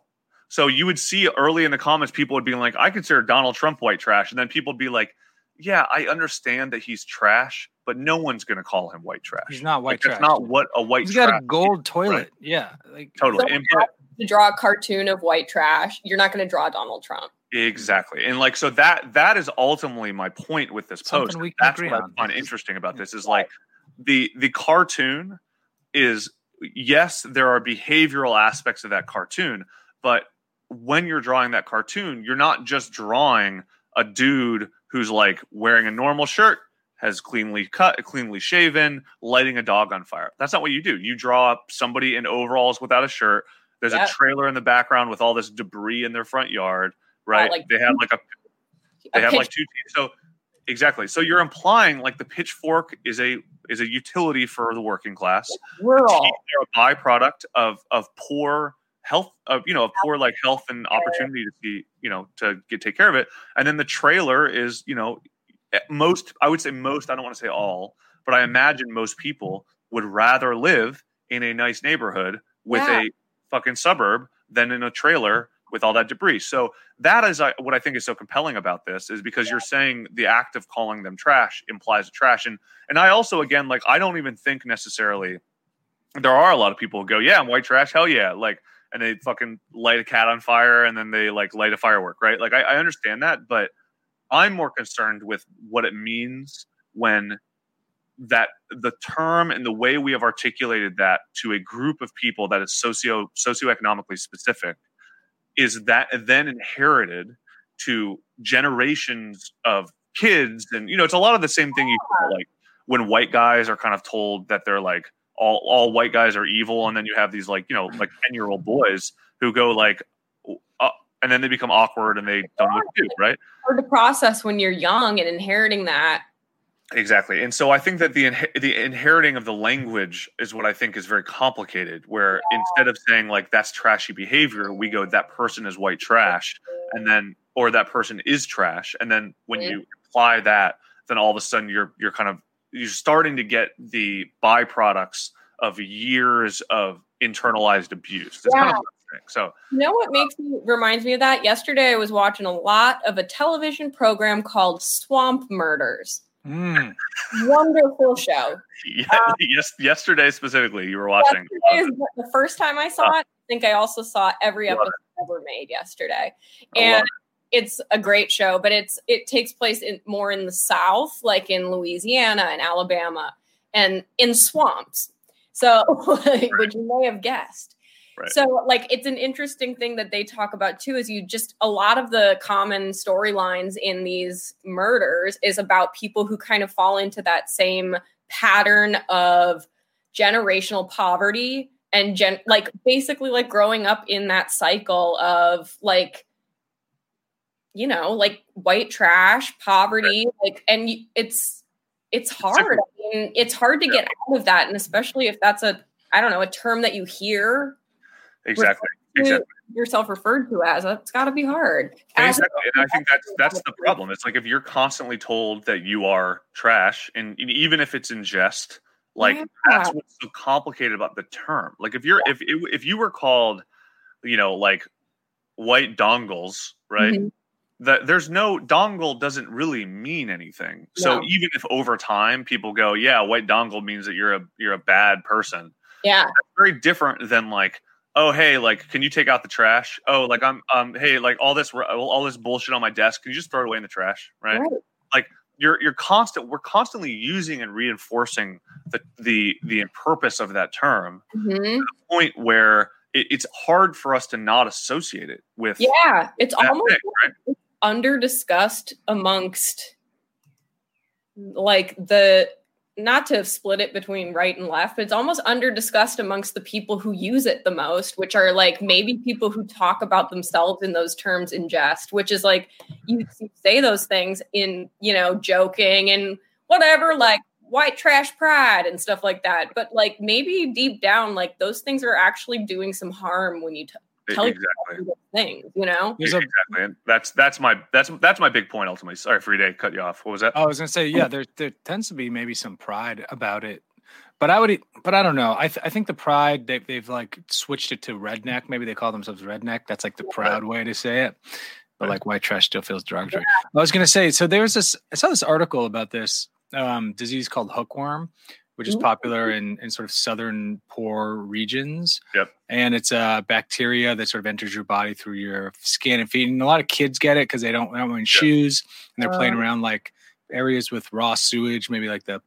So you would see early in the comments people would be like I consider Donald Trump white trash and then people would be like yeah, I understand that he's trash, but no one's going to call him white trash. He's not white Like, trash. That's not what a white He's trash got a gold is, toilet. right? Yeah, like Totally. So- And, but, to draw a cartoon of white trash, you're not going to draw Donald Trump. Exactly. And like so that that is ultimately my point with this Something post. we can That's agree what on. I find interesting about this is like the the cartoon is yes, there are behavioral aspects of that cartoon, but when you're drawing that cartoon, you're not just drawing a dude who's like wearing a normal shirt, has cleanly cut, cleanly shaven, lighting a dog on fire. That's not what you do. You draw up somebody in overalls without a shirt. There's a trailer in the background with all this debris in their front yard, right? like- they have like a they A have pitch- like two teams. So exactly. So you're implying like the pitchfork is a is a utility for the working class. rural. They're a byproduct of of poor health of you know of poor like health and opportunity to see you know to get take care of it. And then the trailer is you know eh, most I would say most I don't want to say mm-hmm. all, but I mm-hmm. imagine most people would rather live in a nice neighborhood with Yeah. a fucking suburb than in a trailer mm-hmm. with all that debris. So that is uh, what I think is so compelling about this is because you're saying the act of calling them trash implies a trash, and and I also again like I don't even think necessarily there are a lot of people who go yeah I'm white trash hell yeah. Like and they fucking light a cat on fire and then they like light a firework right? Like I, I understand that but I'm more concerned with what it means when that the term and the way we have articulated that to a group of people that is socio socioeconomically specific is that then inherited to generations of kids and you know it's a lot of the same thing you like when white guys are kind of told that they're like all all white guys are evil, and then you have these like you know like ten year old boys who go like, uh, and then they become awkward and they don't look cute, right? Hard to process when you're young and inheriting that. Exactly, and so I think that the the inheriting of the language is what I think is very complicated. Where yeah. instead of saying like that's trashy behavior, we go that person is white trash, and then or that person is trash, and then when mm-hmm. you apply that, then all of a sudden you're you're kind of you're starting to get the byproducts of years of internalized abuse. That's yeah. kind of so you know what makes me reminds me of that? Yesterday I was watching a lot of a television program called Swamp Murders. Mm. Wonderful show. Yeah, um, yes, yesterday specifically, you were watching. the first time I saw it. I think I also saw every episode ever made yesterday, and it's a great show. But it's it takes place in more in the South, like in Louisiana and Alabama, and in swamps. So, which you may have guessed. Right. So, like, it's an interesting thing that they talk about too. Is you just a lot of the common storylines in these murders is about people who kind of fall into that same pattern of generational poverty and gen like basically like growing up in that cycle of like you know like white trash poverty like and it's it's hard. I mean, it's hard to yeah. get out of that and especially if that's a i don't know a term that you hear exactly. exactly. yourself referred to as it's got to be hard. Exactly and i think that's that's the problem. It's like if you're constantly told that you are trash and even if it's in jest like yeah. that's what's so complicated about the term. Like if you're if if you were called you know like white dongles right? Mm-hmm that there's no dongle doesn't really mean anything. So even if over time people go, yeah, white dongle means that you're a you're a bad person. Yeah, that's very different than like oh hey like can you take out the trash oh like i'm um hey like all this all this bullshit on my desk can you just throw it away in the trash right, right. like you're you're constant we're constantly using and reinforcing the the the purpose of that term mm-hmm. to the point where it, it's hard for us to not associate it with yeah it's almost thing, right? Under discussed amongst like the not to split it between right and left, but it's almost under discussed amongst the people who use it the most, which are like maybe people who talk about themselves in those terms in jest, which is like you say those things in, you know, joking and whatever, like white trash pride and stuff like that. But like maybe deep down, like those things are actually doing some harm when you t- exactly things, you know. exactly, and that's that's my that's that's my big point ultimately. Sorry, Friday, cut you off. What was that? I was gonna say, yeah, there there tends to be maybe some pride about it, but I would, but I don't know. I th- I think the pride they've they've like switched it to redneck. Maybe they call themselves redneck. That's like the proud way to say it. But like white trash still feels derogatory. Yeah. I was gonna say, so there's this. I saw this article about this um, disease called hookworm, which is popular in, in sort of southern poor regions. Yep. And it's a bacteria that sort of enters your body through your skin and feet. And a lot of kids get it because they don't, they don't wear yep. shoes and they're playing uh. around like areas with raw sewage, maybe like the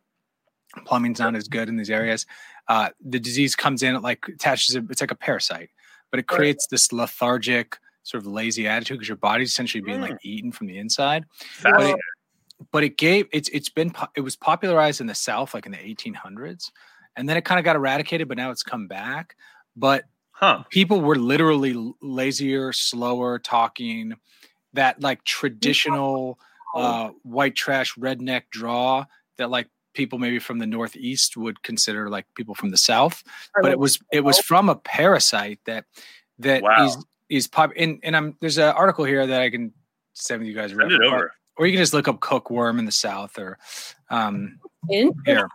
plumbing's not as good in these areas. Uh, the disease comes in, it like attaches, it's like a parasite, but it creates this lethargic, sort of lazy attitude because your body's essentially being mm. like eaten from the inside. But it, but it gave it's it's been it was popularized in the South like in the 1800s, and then it kind of got eradicated, but now it's come back. But huh. people were literally lazier, slower talking. That like traditional uh, white trash redneck draw that like people maybe from the northeast would consider like people from the south but it was it was from a parasite that that wow. is is pop and, and i'm there's an article here that i can send you guys send it over or you can just look up hookworm in the south or um here.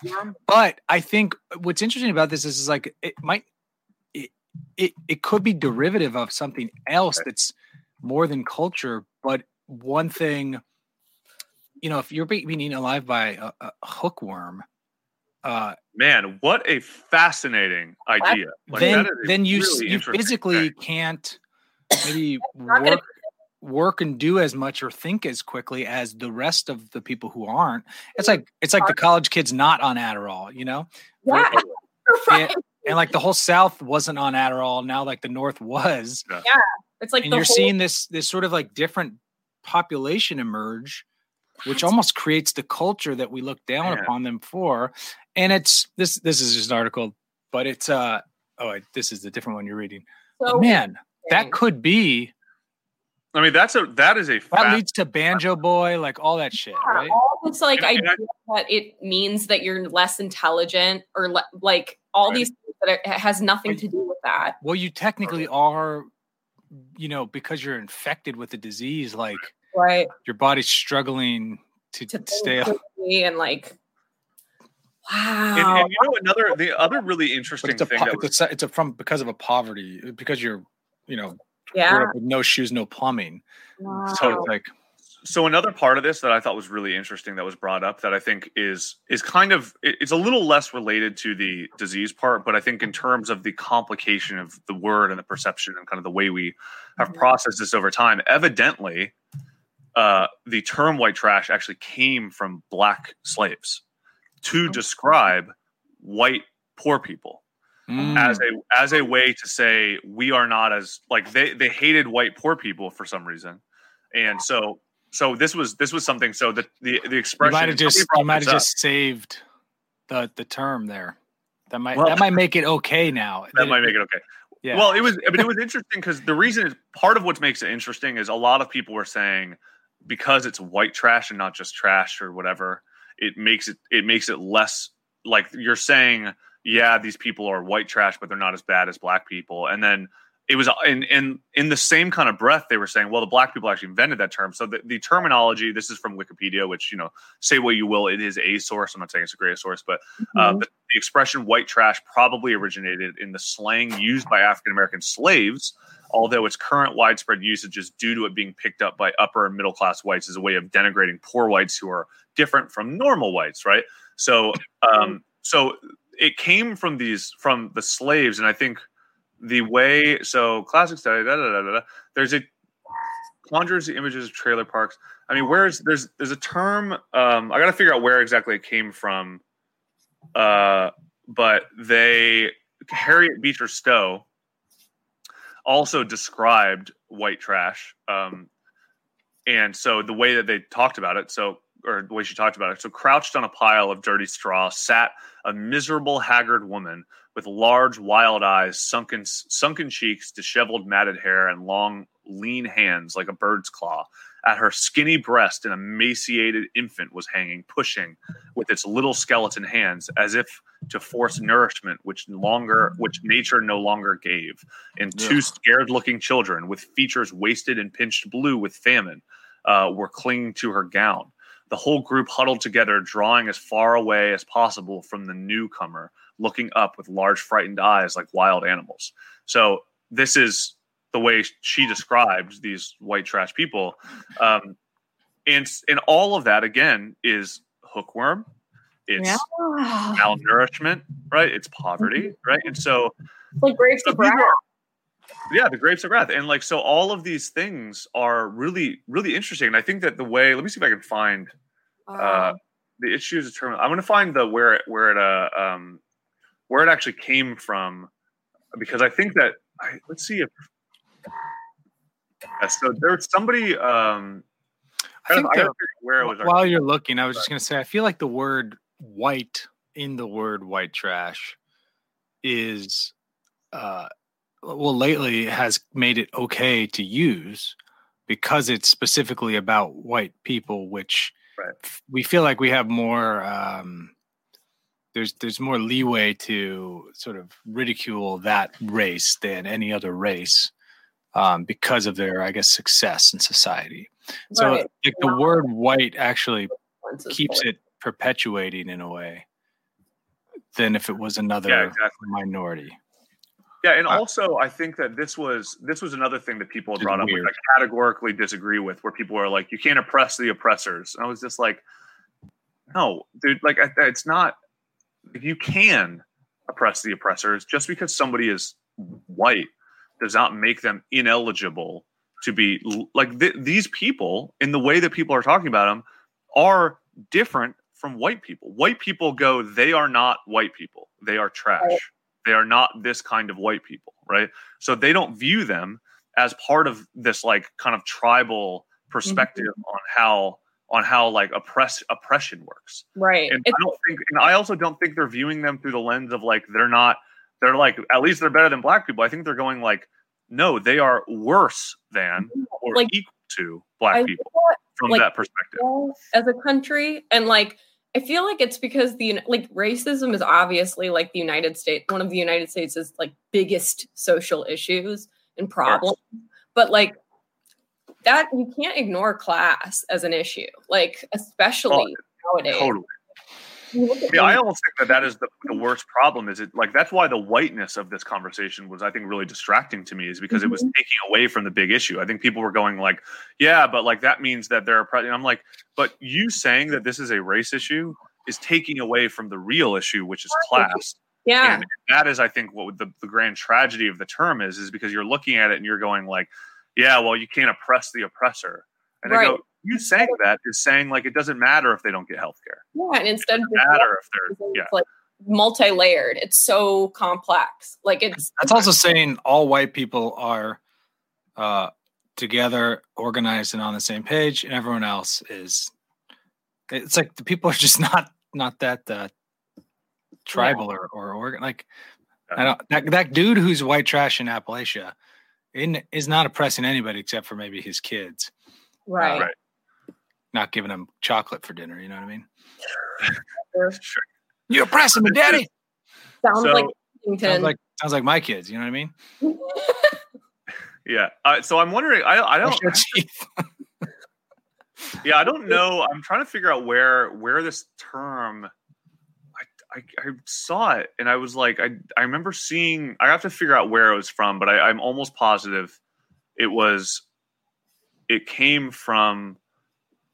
But I think what's interesting about this is, is like it might it, it it could be derivative of something else that's more than culture. But one thing, you know, if you're being eaten alive by a, a hookworm, uh, man, what a fascinating idea! Like, then, then you really you physically thing. can't maybe work work and do as much or think as quickly as the rest of the people who aren't. It's like it's like the college kids not on Adderall, you know? Yeah. right. and, and, like the whole South wasn't on Adderall. Now like the North was. Yeah. It's like and you're whole- seeing this this sort of like different population emerge, which almost creates the culture that we look down upon them for. And it's this this is just an article but it's uh oh, this is the different one you're reading. So Man, that could be I mean, that's a that is a that fact. leads to Banjo Boy, like all that shit, Yeah, right? all this like And- and I- idea that it means that you're less intelligent or le- like all Right. these things that it has nothing to do with that. Well, you technically are, you know, because you're infected with the disease, like Right. your body's struggling to, To stay up. and like wow. and, and you know another the other really But interesting it's a, thing po- was it's a, it's a from because of a poverty because you're, you know, grew yeah. up with no shoes, no plumbing. Wow. So it's like so another part of this that I thought was really interesting that was brought up that I think is is kind of it's a little less related to the disease part, but I think in terms of the complication of the word and the perception and kind of the way we have Mhm. processed this over time, evidently, uh, the term white trash actually came from black slaves to describe white poor people mm, as a as a way to say we are not as like they they hated white poor people for some reason, and so so this was this was something. So the the the you expression might have just you might have just saved the the term there. That might Well- that might make it okay now. that might make it okay. Yeah. Well, it was I mean it was interesting because the reason is part of what makes it interesting is a lot of people were saying because it's white trash and not just trash or whatever, it makes it it makes it less like you're saying, yeah, these people are white trash, but they're not as bad as black people. And then it was in in in the same kind of breath they were saying, well, the black people actually invented that term. So the, the terminology, this is from Wikipedia, which you know, say what you will, it is a source. I'm not saying it's a great source, but uh, Mhm. the, the expression white trash probably originated in the slang used by African American slaves, although its current widespread usage is due to it being picked up by upper and middle class whites as a way of denigrating poor whites who are different from normal whites, right? So, um, so it came from these from the slaves, and I think the way so classic study, da, da, da, da, there's a conjures the images of trailer parks. I mean, where's there's there's a term. Um, I got to figure out where exactly it came from. Uh, but they Harriet Beecher Stowe also described white trash. Um, and so the way that they talked about it, so or the way she talked about it, so crouched on a pile of dirty straw sat a miserable, haggard woman with large, wild eyes, sunken sunken cheeks, disheveled, matted hair, and long, lean hands like a bird's claw. At her skinny breast, an emaciated infant was hanging, pushing with its little skeleton hands, as if to force nourishment which longer which nature no longer gave. And two Ugh. scared-looking children, with features wasted and pinched blue with famine, uh, were clinging to her gown. The whole group huddled together, drawing as far away as possible from the newcomer, looking up with large, frightened eyes like wild animals. So this is the way she described these white trash people, um, and and all of that again is hookworm. It's Yeah. malnourishment, right? It's poverty, right? And so like grapes so of wrath. yeah, the grapes of wrath, and like so, all of these things are really, really interesting. And I think that the way, let me see if I can find uh, the issues of term. I'm going to find the where it where it uh um where it actually came from because I think that I, let's see if uh, so there's somebody um I think I gotta the- figure out where it was. while you're looking, I was just going to say, I feel like the word white in the word white trash is, uh, well, lately has made it okay to use because it's specifically about white people, which Right. we feel like we have more. Um, there's there's more leeway to sort of ridicule that race than any other race um, because of their, I guess, success in society. So, like the word white actually keeps for it perpetuating in a way than if it was another Yeah, exactly. minority. Yeah, and Uh, also I think that this was this was another thing that people had Which is brought up, which. I categorically disagree with, where people are like, "You can't oppress the oppressors," and I was just like, "No, dude, like it's not. You can oppress the oppressors just because somebody is white does not make them ineligible to be like th- these people in the way that people are talking about them are different from white people. White people go, they are not white people. They are trash. They are not this kind of white people, right? So they don't view them as part of this like kind of tribal perspective mm-hmm. on how on how like oppress oppression works. Right. And It's I don't think and I also don't think they're viewing them through the lens of like they're not they're like at least they're better than black people. I think they're going like no, they are worse than mm-hmm. or Like- equal to black I people thought, from like, that perspective. as a country and like i feel like it's because the like racism is obviously like the united states one of the united states' is like biggest social issues and problems. But like that you can't ignore class as an issue like especially oh, nowadays. Totally. You look Yeah, I things- almost think that that is the, the worst problem. Is it like that's why the whiteness of this conversation was, I think, really distracting to me, is because it was Mhm. taking away from the big issue. I think people were going like, "Yeah, but like that means that there are." Pre-. I'm like, but you saying that this is a race issue is taking away from the real issue, which is class. yeah And that is, I think, what the, the grand tragedy of the term is, is because you're looking at it and you're going like, "Yeah, well, you can't oppress the oppressor." And I go, you saying that is saying like it doesn't matter if they don't get health care. yeah and instead of It doesn't matter if they're it's yeah. like multi-layered it's so complex like it's That's also saying all white people are uh, together, organized, and on the same page, and everyone else is. It's like the people are just not not that uh, tribal or or organ. Like I don't that that dude who's white trash in Appalachia, in, is not oppressing anybody except for maybe his kids, right, right. Not giving them chocolate for dinner. You know what I mean? Sure. You oppressing me, daddy. sounds So- like Sounds like sounds like my kids. You know what I mean? Yeah. Uh, so I'm wondering. I I don't. Your teeth. Yeah, I don't know. I'm trying to figure out where where this term. I, I, I saw it and I was like, I I remember seeing. I have to figure out where it was from, but I, I'm almost positive it was. It came from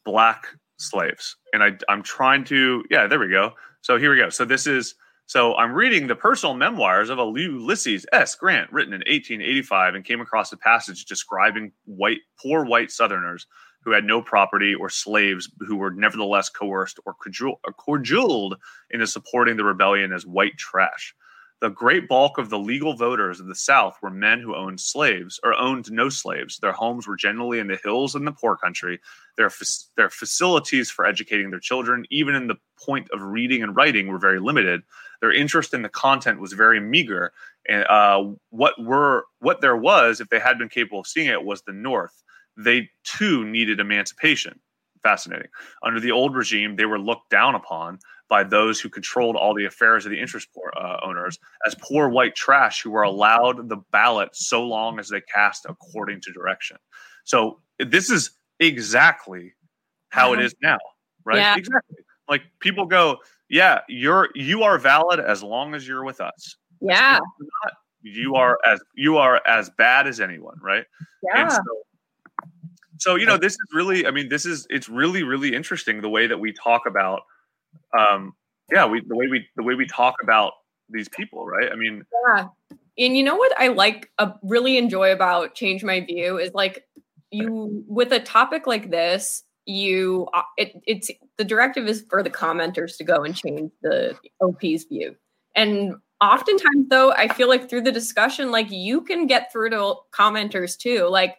black slaves, and I I'm trying to. Yeah, there we go. So here we go. So this is. So I'm reading the personal memoirs of Ulysses S. Grant, written in 1885, and came across a passage describing white, poor white Southerners who had no property or slaves who were nevertheless coerced or cajole- or uh, cajoled into supporting the rebellion as white trash. The great bulk of the legal voters of the South were men who owned slaves or owned no slaves. Their homes were generally in the hills and the poor country. Their, their facilities for educating their children, even in the point of reading and writing, were very limited. Their interest in the content was very meager. And uh, what were what there was, if they had been capable of seeing it, was the North they too needed emancipation. Fascinating. Under the old regime, they were looked down upon by those who controlled all the affairs of the interest poor, uh, owners as poor white trash who were allowed the ballot so long as they cast according to direction. So this is exactly how it is now, right? Yeah. Exactly. Like people go, yeah, you're you are valid as long as you're with us. yeah, You are as you are as bad as anyone, right? yeah. And so, so you know, this is really, I mean, this is it's really, really interesting the way that we talk about, um, yeah, we the way we the way we talk about these people, right? I mean, Yeah. And you know what I like, uh, really enjoy about Change My View is like you, with a topic like this, you, uh, it, it's the directive is for the commenters to go and change the OP's view. And oftentimes, though, I feel like through the discussion, like you can get through to commenters too. Like,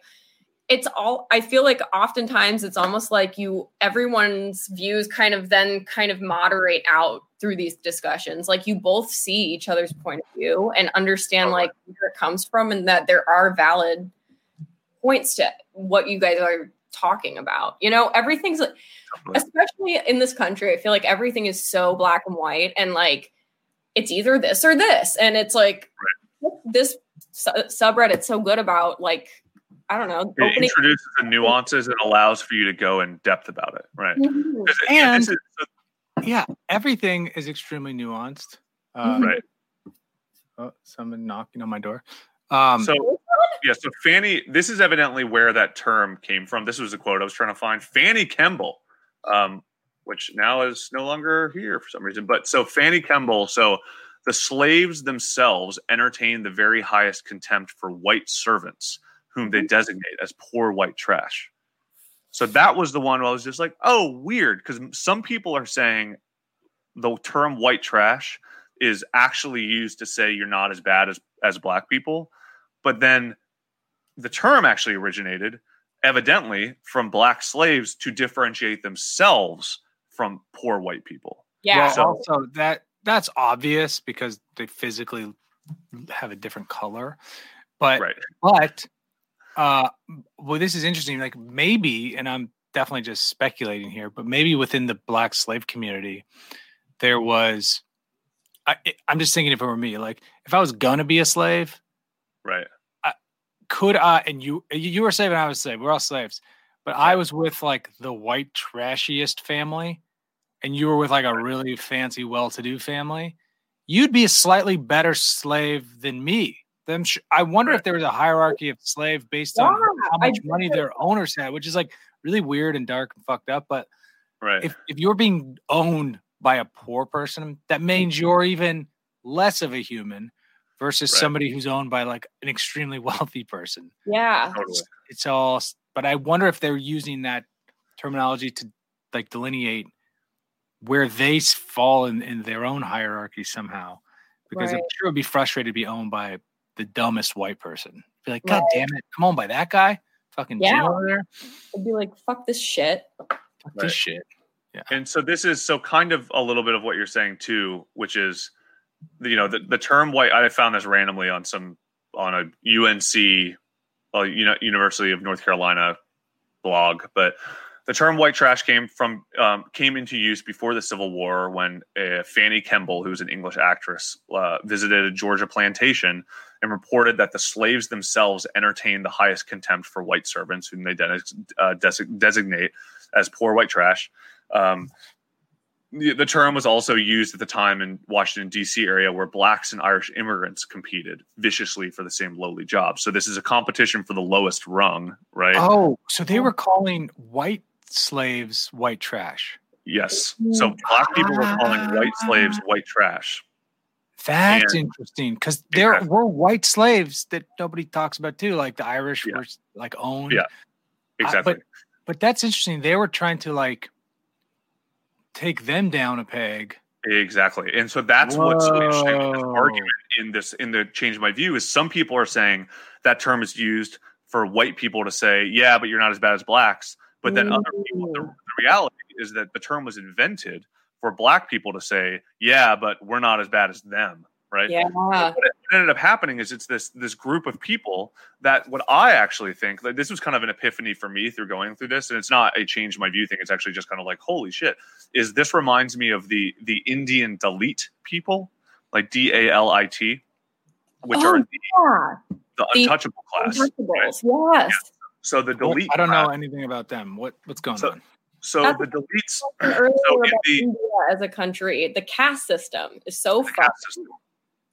it's all i feel like oftentimes it's almost like you everyone's views kind of then kind of moderate out through these discussions. Like you both see each other's point of view and understand like where it comes from and that there are valid points to what you guys are talking about. You know everything's like especially in this country i feel like everything is so black and white and like it's either this or this. And it's like this su- subreddit's so good about like I don't know. it Opening introduces the nuances and allows for you to go in depth about it, right? Mhm. 'Cause, yeah, this And- is- yeah, everything is extremely nuanced. Uh, right. oh, someone knocking on my door. Um, So yeah, so Fanny, this is evidently where that term came from. This was a quote I was trying to find. Fanny Kemble, um, which now is no longer here for some reason. But so Fanny Kemble, so the slaves themselves entertained the very highest contempt for white servants, whom they designate as poor white trash. So that was the one where I was just like, oh, weird, because some people are saying the term white trash is actually used to say you're not as bad as as black people but then the term actually originated evidently from black slaves to differentiate themselves from poor white people Yeah. well, So- also that that's obvious because they physically have a different color. But Right. but uh well this is interesting like maybe and I'm definitely just speculating here but maybe within the black slave community there was I I'm just thinking if it were me like if I was going to be a slave Right. I, could I and you you were slave and I was slave we're all slaves but I was with like the white trashiest family and you were with like a really fancy well-to-do family you'd be a slightly better slave than me them sh- I wonder if there was a hierarchy of slave based on Yeah, how much money their owners had which is like really weird and dark and fucked up but Right. if if you're being owned by a poor person that means mm-hmm. you're even less of a human versus Right. somebody who's owned by like an extremely wealthy person Yeah. totally. it's all but i wonder if they're using that terminology to like delineate where they fall in, in their own hierarchy somehow because i'm sure it'd be frustrated to be owned by the dumbest white person be like god Right. damn it come on by that guy fucking Yeah. Jim over there I'd be like, fuck this shit. Fuck Right. this shit Yeah. And so this is so kind of a little bit of what you're saying too, which is, you know, the, the term white. I found this randomly on some on a UNC, well, you know, University of North Carolina blog, but the term white trash came from um, came into use before the Civil War when uh, Fanny Kemble, who's an English actress, uh, visited a Georgia plantation and reported that the slaves themselves entertained the highest contempt for white servants, whom they de- uh, des- designate as poor white trash. Um, the, the term was also used at the time in Washington D.C. area where blacks and Irish immigrants competed viciously for the same lowly job. So this is a competition for the lowest rung, right? oh so they were calling white slaves white trash Yes. So black people were calling white slaves white trash. That's And- interesting because there Exactly. were white slaves that nobody talks about too. Like the Irish Yeah. were like owned. Yeah. Exactly. but but that's interesting. They were trying to like take them down a peg. Exactly. And so that's what's so interesting argument in this in the change my view is some people are saying that term is used for white people to say, yeah, but you're not as bad as blacks. But then other people, the, the reality is that the term was invented for black people to say, yeah, but we're not as bad as them. Right. Yeah. what ended up happening is it's this this group of people that what I actually think like this was kind of an epiphany for me through going through this, and it's not a change my view thing. It's actually just kind of like holy shit. Is this reminds me of the the Indian Dalit people, like D A L I T, which Oh, are the, Yeah. the the untouchable class. right? Untouchables. Yes. So the What- Dalit. I don't know class- anything about them. What what's going So- on? So That's- the deletes earlier So in about the- India as a country, the caste system is so the fucked. caste system.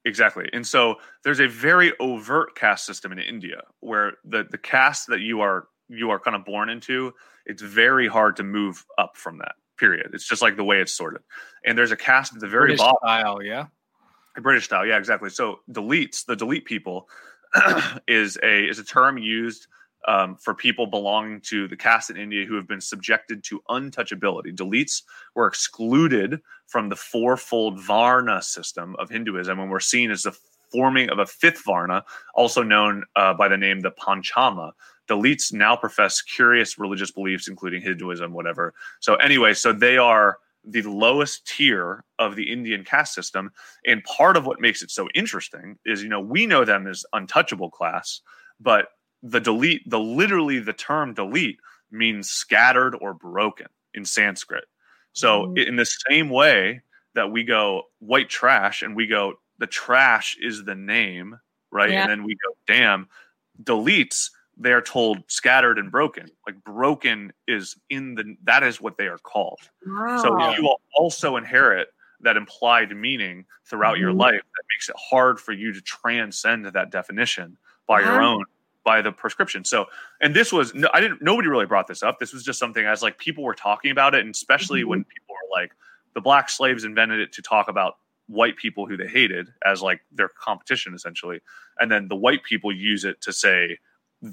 Exactly. And so there's a very overt caste system in India where the, the caste that you are you are kind of born into, it's very hard to move up from that. Period. It's just like the way it's sorted. And there's a caste at the very British bottom. style, yeah. British style, yeah, exactly. So deletes, the delete people is a is a term used um, for people belonging to the caste in India who have been subjected to untouchability. Deletes were excluded from the fourfold Varna system of Hinduism and were seen as the forming of a fifth Varna, also known uh, by the name the Panchama. Deletes now profess curious religious beliefs, including Hinduism, whatever. So anyway, so they are the lowest tier of the Indian caste system. And part of what makes it so interesting is, you know, we know them as untouchable class, but the delete, the literally the term delete means scattered or broken in Sanskrit. So Mm. in the same way that we go white trash and we go the trash is the name, right? Yeah. And then we go damn deletes they're told scattered and broken. Like broken is in the that is what they are called. Wow. So you will also inherit that implied meaning throughout your Mhm. life that makes it hard for you to transcend that definition by your own by the prescription. So and this was no, I didn't nobody really brought this up. This was just something as like people were talking about it and especially Mhm. when people were like the black slaves invented it to talk about white people who they hated as like their competition essentially. And then the white people use it to say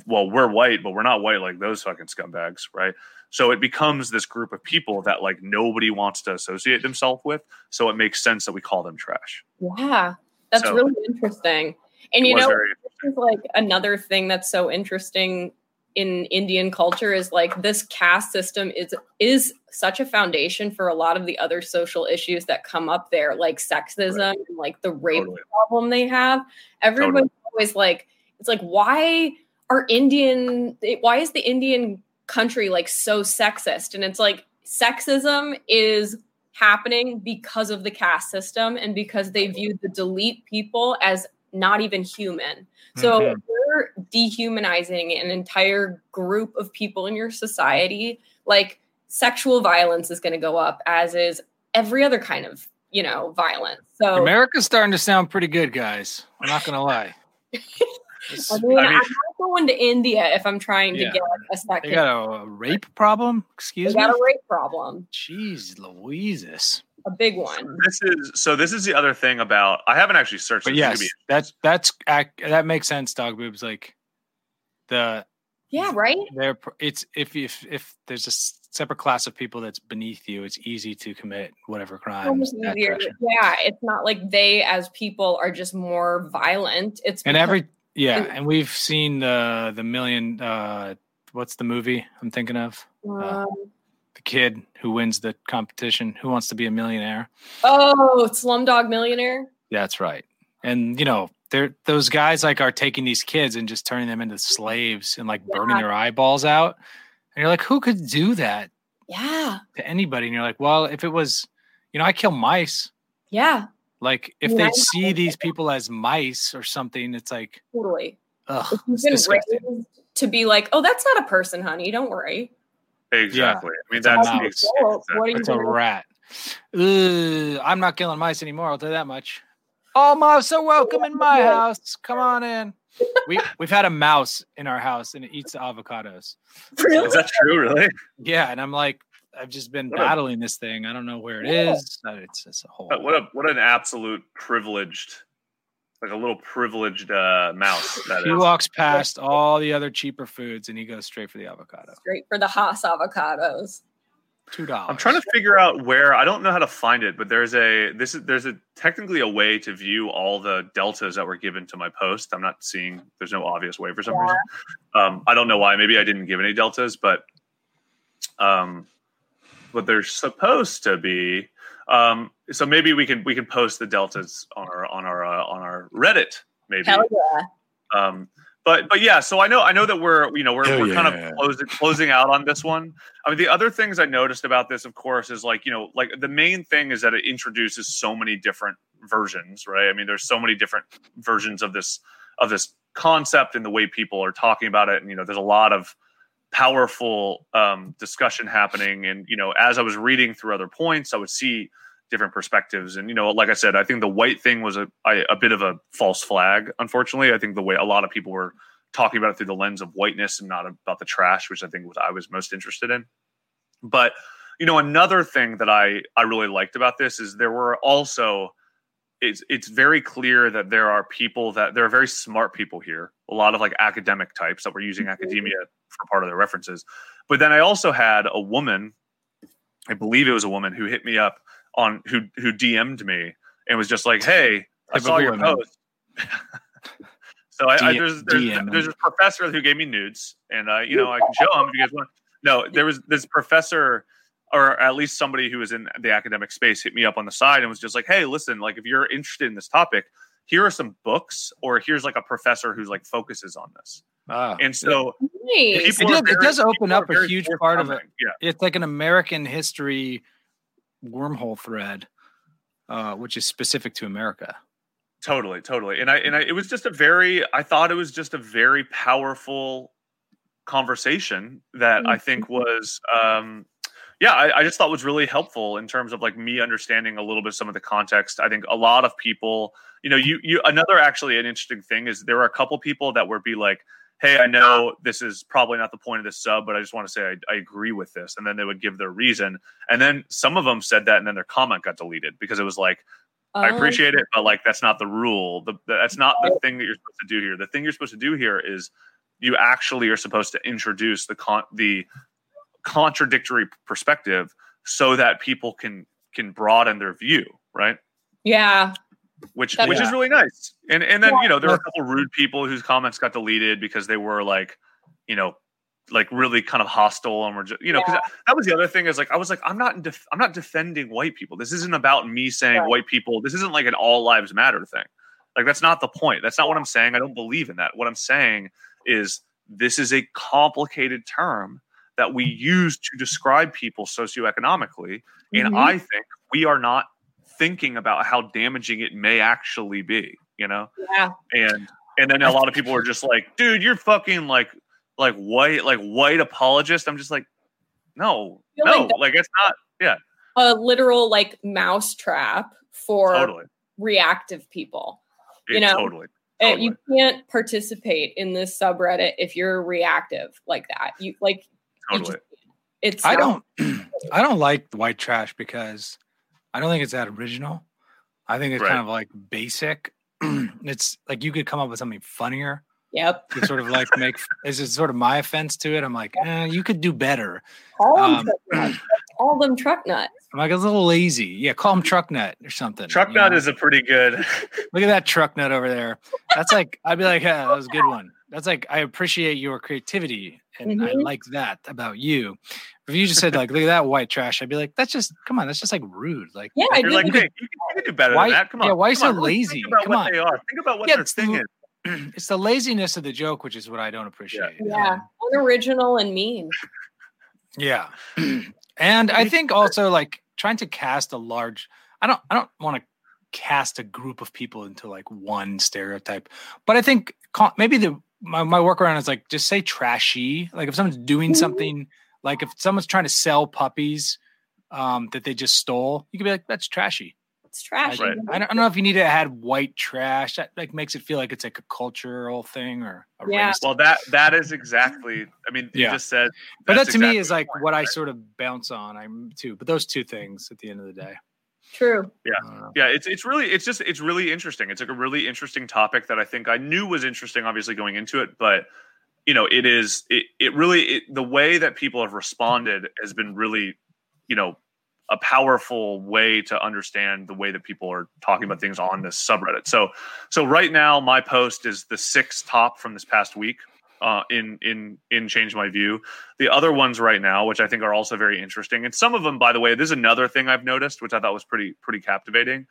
well, we're white, but we're not white like those fucking scumbags, right? So it becomes this group of people that like nobody wants to associate themselves with. So it makes sense that we call them trash. yeah. That's So- really interesting. And It you know, this is like another thing that's so interesting in Indian culture is like this caste system is is such a foundation for a lot of the other social issues that come up there, like sexism right. and like the rape totally. problem they have. Everyone's totally. always like, it's like, why are Indian? Why is the Indian country like so sexist? And it's like sexism is happening because of the caste system and because they view the delete people as not even human. So mm-hmm. you're dehumanizing an entire group of people in your society, like sexual violence is going to go up, as is every other kind of you know violence. So America's starting to sound pretty good, guys. I'm not going to lie. I mean, I am not going to India if I'm trying yeah. to get a second. They got a, rape problem. Excuse they me. Got a rape problem. Jeez, Louises. A big one. This is so. This is the other thing about. I haven't actually searched. But yes, that's that's that makes sense. Dog boobs like the. Yeah. Right. There. It's if if if there's a separate class of people that's beneath you, it's easy to commit whatever crime. Yeah, it's not like they as people are just more violent. It's and every yeah, and we've seen the the million. uh What's the movie I'm thinking of? Uh, um, uh, the kid who wins the competition. Who wants to be a millionaire? Oh, Slumdog Millionaire. That's right. And you know, they're those guys like are taking these kids and just turning them into slaves and like yeah. burning their eyeballs out. And you're like, who could do that? Yeah. To anybody. And you're like, well, if it was, you know, I kill mice. Yeah. Like if yeah, they see these people as mice or something, it's like totally. Ugh, to be like, oh, that's not a person, honey. Don't worry. Exactly. Yeah. I mean, that's a, exactly. what it's a rat. Ugh, I'm not killing mice anymore. I'll tell you that much. All mice are welcome in my house. Come on in. We we've had a mouse in our house and it eats avocados. Really? Is that true? Really? Yeah. And I'm like, I've just been what battling a, this thing. I don't know where it yeah. is. It's it's a whole. What a what an absolute privileged, like a little privileged uh, mouse. That he is. walks past all the other cheaper foods and he goes straight for the avocado. Straight for the Hass avocados. Two dollars. I'm trying to figure out where. I don't know how to find it, but there's a this is there's a technically a way to view all the deltas that were given to my post. I'm not seeing. There's no obvious way for some yeah. reason. Um, I don't know why. Maybe I didn't give any deltas, but um, but they're supposed to be. Um, so maybe we can we can post the deltas on our on our Reddit. Maybe. Hell yeah. Um, but but yeah, so I know I know that we're you know we're, we're yeah. kind of closing closing out on this one. I mean, the other things I noticed about this, of course, is like you know like the main thing is that it introduces so many different versions, right? I mean, there's so many different versions of this of this concept and the way people are talking about it, and you know, there's a lot of powerful um, discussion happening. And you know, as I was reading through other points, I would see different perspectives. And you know, like I said, I think the white thing was a a bit of a false flag. Unfortunately, I think the way a lot of people were talking about it through the lens of whiteness and not about the trash, which I think was I was most interested in. But you know, another thing that I I really liked about this is there were also it's it's very clear that there are people that there are very smart people here a lot of like academic types that were using mm-hmm. academia for part of their references but then i also had a woman i believe it was a woman who hit me up on who who dm'd me and was just like hey i saw your post so I, I, there's there's, there's this professor who gave me nudes and I you know i can show them if you guys want no there was this professor or at least somebody who was in the academic space hit me up on the side and was just like, "Hey, listen, like if you're interested in this topic, here are some books, or here's like a professor who's like focuses on this." Ah, and so nice. it, does, very, it does open up a huge part of it. Yeah. It's like an American history wormhole thread, uh, which is specific to America. Totally, totally. And I and I, it was just a very. I thought it was just a very powerful conversation that mm-hmm. I think was um, yeah, I, I, just thought was really helpful in terms of like me understanding a little bit some of the context. I think a lot of people, you know, you you another actually an interesting thing is there were a couple people that would be like, "Hey, I know this is probably not the point of this sub, but I just want to say I, I agree with this," and then they would give their reason, and then some of them said that, and then their comment got deleted because it was like. I oh. appreciate it, but like that's not the rule. The, the, that's not the oh. thing that you're supposed to do here. The thing you're supposed to do here is you actually are supposed to introduce the con- the contradictory perspective so that people can can broaden their view, right? Yeah. Which That's which is really nice. And and then, yeah. you know, there were a couple rude people whose comments got deleted because they were like, you know, like really kind of hostile and we're just you know because Yeah. that was the other thing is like I was like I'm not in def- I'm not defending white people. This isn't about me saying Right. white people. This isn't like an all lives matter thing. Like that's not the point. That's not what I'm saying. I don't believe in that. What I'm saying is this is a complicated term that we use to describe people socioeconomically and Mhm. I think we are not thinking about how damaging it may actually be, you know? Yeah. and and then a lot of people are just like dude you're fucking like like white like white apologist i'm just like no no like like, it's not yeah. A literal like mouse trap for totally reactive people. You know, totally Uh, Totally. You can't participate in this subreddit if you're reactive like that. You like you totally just- it's I not- don't I don't like white trash because I don't think it's that original. I think it's Right. kind of like basic. it's like you could come up with something funnier Yep. to sort of like make is it sort of my offense to it. I'm like, eh, you could do better. All Um, them truck nuts. All them truck nuts. I'm like a little lazy. Yeah, call them truck nut or something. truck nut know? is a pretty good Look at that truck nut over there. That's like I'd be like, yeah, that was a good one. That's like I appreciate your creativity and I Mhm. like that about you. If you just said like, look at that white trash, I'd be like, that's just come on, that's just like rude. Like, Yeah, you're like did. hey, you, can, you can do better Why- than that come on yeah, why come so on, really lazy? think about Come what on. they are think about what Yeah, their it's thing the- is it's the laziness of the joke, which is what I don't appreciate. yeah, Um, unoriginal and mean. Yeah. and I think also like trying to cast a large I don't I don't want to cast a group of people into like one stereotype. But I think maybe the my, my workaround is like just say trashy. Like if someone's doing Mhm. something like if someone's trying to sell puppies um that they just stole, you could be like that's trashy. It's trash. Right. I don't, I don't know if you need to add white trash. That like makes it feel like it's like a cultural thing or a Yeah. race well that that is exactly i mean you Yeah. just said but that that's to me is like point, what I sort of bounce on. I'm too, but those two things at the end of the day. True. Yeah. Uh, yeah it's it's really it's just it's really interesting it's like a really interesting topic that i think i knew was interesting obviously going into it but you know it is it, it really it, the way that people have responded has been really you know a powerful way to understand the way that people are talking about things on this subreddit so so right now my post is the sixth top from this past week uh, in in in change my view. The other ones right now which i think are also very interesting and some of them by the way this is another thing i've noticed which i thought was pretty pretty captivating.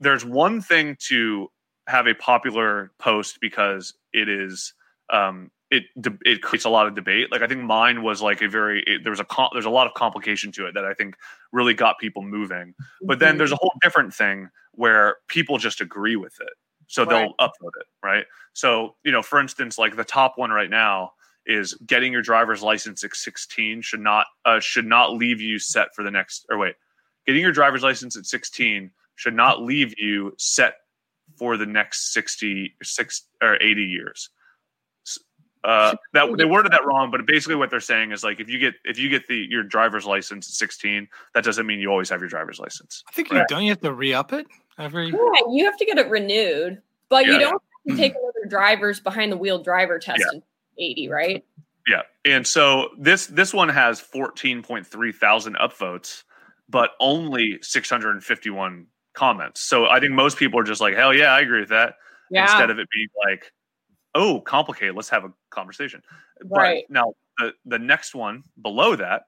There's one thing to have a popular post because it is um it it creates a lot of debate. Like i think mine was like a very it, there was a there's a lot of complication to it that i think really got people moving. But then Mhm. there's a whole different thing where people just agree with it so they'll upload it right? So you know for instance like the top one right now is getting your driver's license at 16 should not uh, should not leave you set for the next or wait getting your driver's license at 16 should not leave you set for the next 60 six or 80 years uh, that they worded that wrong but basically what they're saying is like if you get if you get the your driver's license at 16 that doesn't mean you always have your driver's license I think you don't you have to re-up it every Yeah, you have to get it renewed, but you don't have to take another driver's behind the wheel driver test Yeah. in 80, right? Yeah, and so this this one has fourteen point three thousand upvotes, but only six hundred and fifty one comments. So I think most people are just like, hell yeah, I agree with that. Yeah. Instead of it being like, oh, complicated, let's have a conversation. Right. But now the the next one below that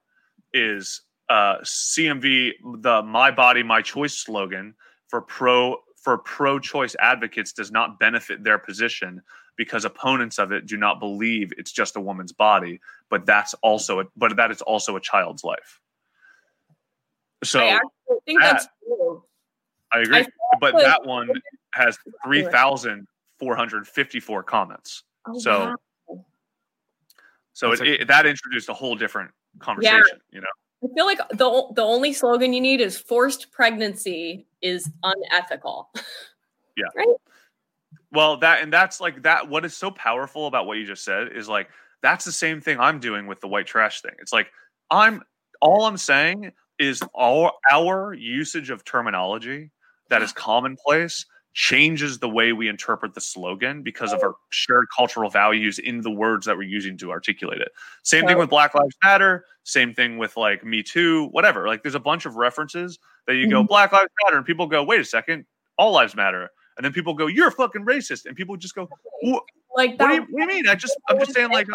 is uh, CMV, the "My Body, My Choice" slogan for pro for pro choice advocates does not benefit their position because opponents of it do not believe it's just a woman's body, but that's also a, but that is also a child's life. So I think that's true. I agree, I but that one has three thousand four hundred fifty four comments. Oh, So- wow. So That's it, like- it, that introduced a whole different conversation. You know, I feel like the the only slogan you need is forced pregnancy is unethical. Yeah. Right? Well that and that's like that. What is so powerful about what you just said is like that's the same thing I'm doing with the white trash thing. It's like I'm all I'm saying is our our usage of terminology that is commonplace changes the way we interpret the slogan because of our shared cultural values in the words that we're using to articulate it. Same thing with Black Lives Matter, same thing with like Me Too, whatever. Like there's a bunch of references that you go Mhm. Black Lives Matter and people go, "Wait a second, all lives matter." And then people go, "You're fucking racist." And people just go, "Wh- Like "What do you, what do you mean?" I just I'm just saying like.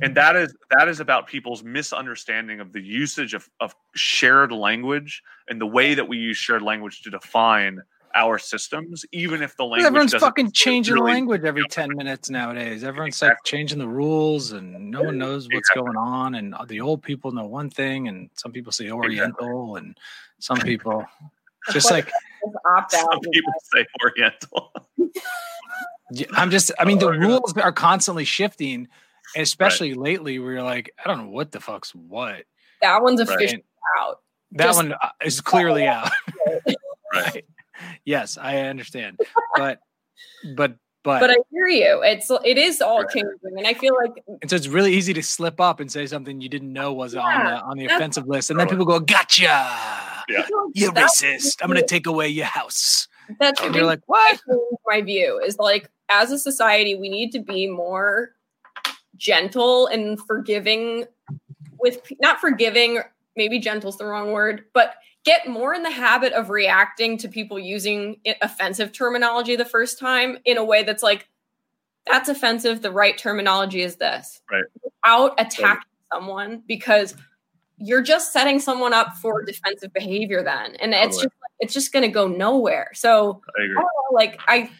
And that is that is about people's misunderstanding of the usage of, of shared language and the way that we use shared language to define our systems, even if the language everyone's doesn't fucking changing really- language every 10 minutes nowadays everyone's like changing the rules and no one knows what's Exactly. going on and the old people know one thing and some people say oriental and some people just like opt out. Some people say Oriental. I'm just i mean the Oh, rules are constantly shifting and especially lately where you're like i don't know what the fuck's what That one's Right. officially out. that Just- one uh, is clearly out Right. yes i understand but but but, But I hear you. It's it is all Right. changing, and I feel like and so it's really easy to slip up and say something you didn't know was on the on the offensive list and then people go gotcha Yeah. You're racist. I'm gonna take away your house. That's And you're like, what? my view is like as a society we need to be more gentle and forgiving with not forgiving maybe gentle's the wrong word but get more in the habit of reacting to people using offensive terminology the first time in a way that's like that's offensive the right terminology is this Right. without attacking someone because you're just setting someone up for defensive behavior then and it's just it's just going to go nowhere so I. I don't know, like I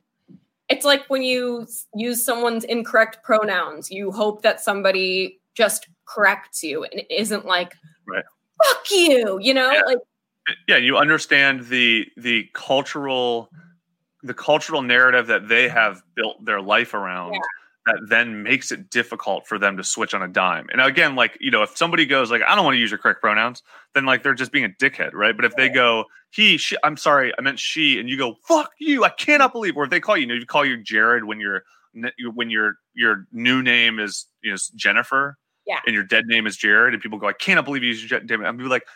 it's like when you use someone's incorrect pronouns, you hope that somebody just corrects you and it isn't like Right. fuck you, you know? Yeah. Like yeah you understand the the cultural the cultural narrative that they have built their life around Yeah. That then makes it difficult for them to switch on a dime. And again like you know if somebody goes like i don't want to use your correct pronouns then like they're just being a dickhead right? But if they go he she i'm sorry i meant she and you go fuck you i cannot believe or if they call you, you know you call you jared when your when your your new name is you know jennifer Yeah. and your dead name is jared and people go i cannot believe you used your dead name. I'm like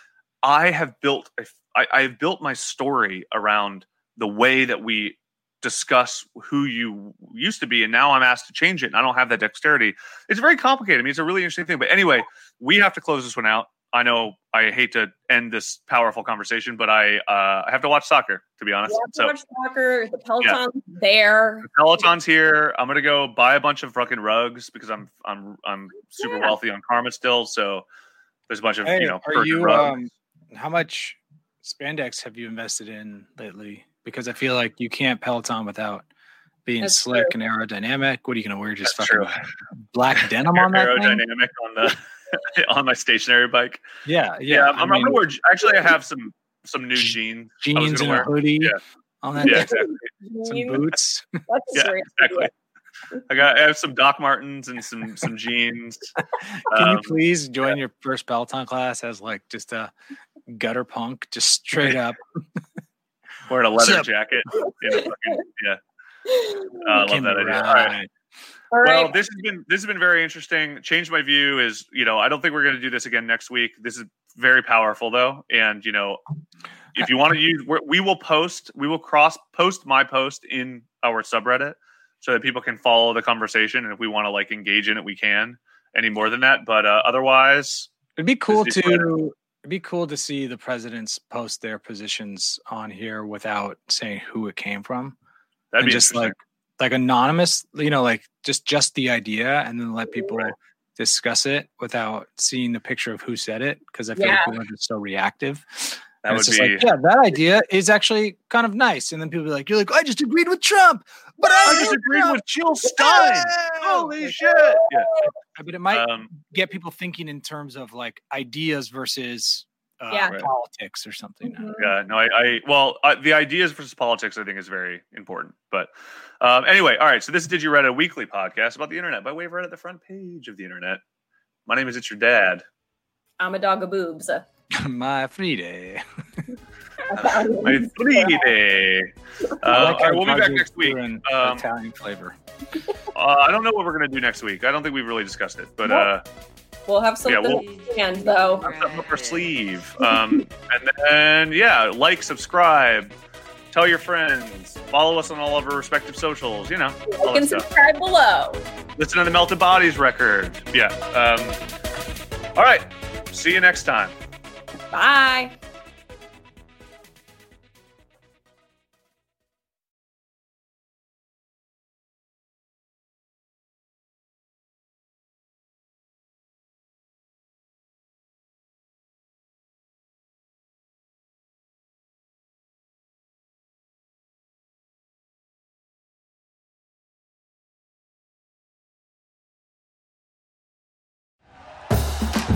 I have built a, I, I have built my story around the way that we discuss who you used to be, and now I'm asked to change it, and I don't have that dexterity. It's very complicated. I mean, it's a really interesting thing. But anyway, we have to close this one out. I know I hate to end this powerful conversation, but I uh, I have to watch soccer to be honest. you have to So watch soccer, the Peloton's there. the Peloton's here. I'm gonna go buy a bunch of fucking rugs because I'm I'm I'm super Yeah. wealthy on Karma still. So there's a bunch of Hey, you know are you rugs. um how much spandex have you invested in lately? Because I feel like you can't Peloton without being That's slick and aerodynamic. What are you gonna wear? Just That's fucking true. black denim on that thing? aerodynamic on the on my stationary bike. Yeah, Yeah, yeah. I'm, I I'm gonna wear. Actually, I have some some new jeans. Jeans gonna and a hoodie Yeah. on that Yeah, exactly. Some boots. That's a Yeah, exactly. I got. I have some Doc Martens and some some jeans. Can you Um, please join your first Peloton class as like just a gutter punk, just straight up? Wearing a leather Zip. jacket. in a fucking- yeah, I love that idea. All right. right. All Well, this has been this has been very interesting. Change my view is you know I don't think we're going to do this again next week. This is very powerful though, and you know if you want to use we're, we will post we will cross post my post in our subreddit so that people can follow the conversation and if we want to like engage in it we can any more than that but uh, otherwise It'd be cool to Twitter. To it'd be cool to see the presidents post their positions on here without saying who it came from. that'd and be just like like anonymous, you know, like just just the idea and then let people Right. discuss it without seeing the picture of who said it because I feel like Yeah. people are just so reactive. That And would it's be just like, yeah, that idea is actually kind of nice. And then people be like, you're like, I just agreed with Trump, but I, I hate disagreed Trump." with Jill Stein. Yeah. Holy shit! Yeah, But it might um, get people thinking in terms of like ideas versus uh, Yeah. Politics or something. Mhm. Yeah, no, I, I well, uh, the ideas versus politics, I think, is very important. But um, anyway, all right. So this is Did You Reddit a weekly podcast about the internet by way of Reddit the front page of the internet. My name is It's Your Dad. I'm a dog of boobs. My free day. My free day. Uh, all right, we'll be back next week. Um, Italian flavor. uh, I don't know what we're gonna do next week. I don't think we've really discussed it, but uh, We'll have Yeah, something planned though. have something up our sleeve. Um, and then yeah, like, subscribe, tell your friends, follow us on all of our respective socials. You know, all Like that and stuff. subscribe below. listen to the Melted Bodies record. Yeah. Um, all right. See you next time. Bye.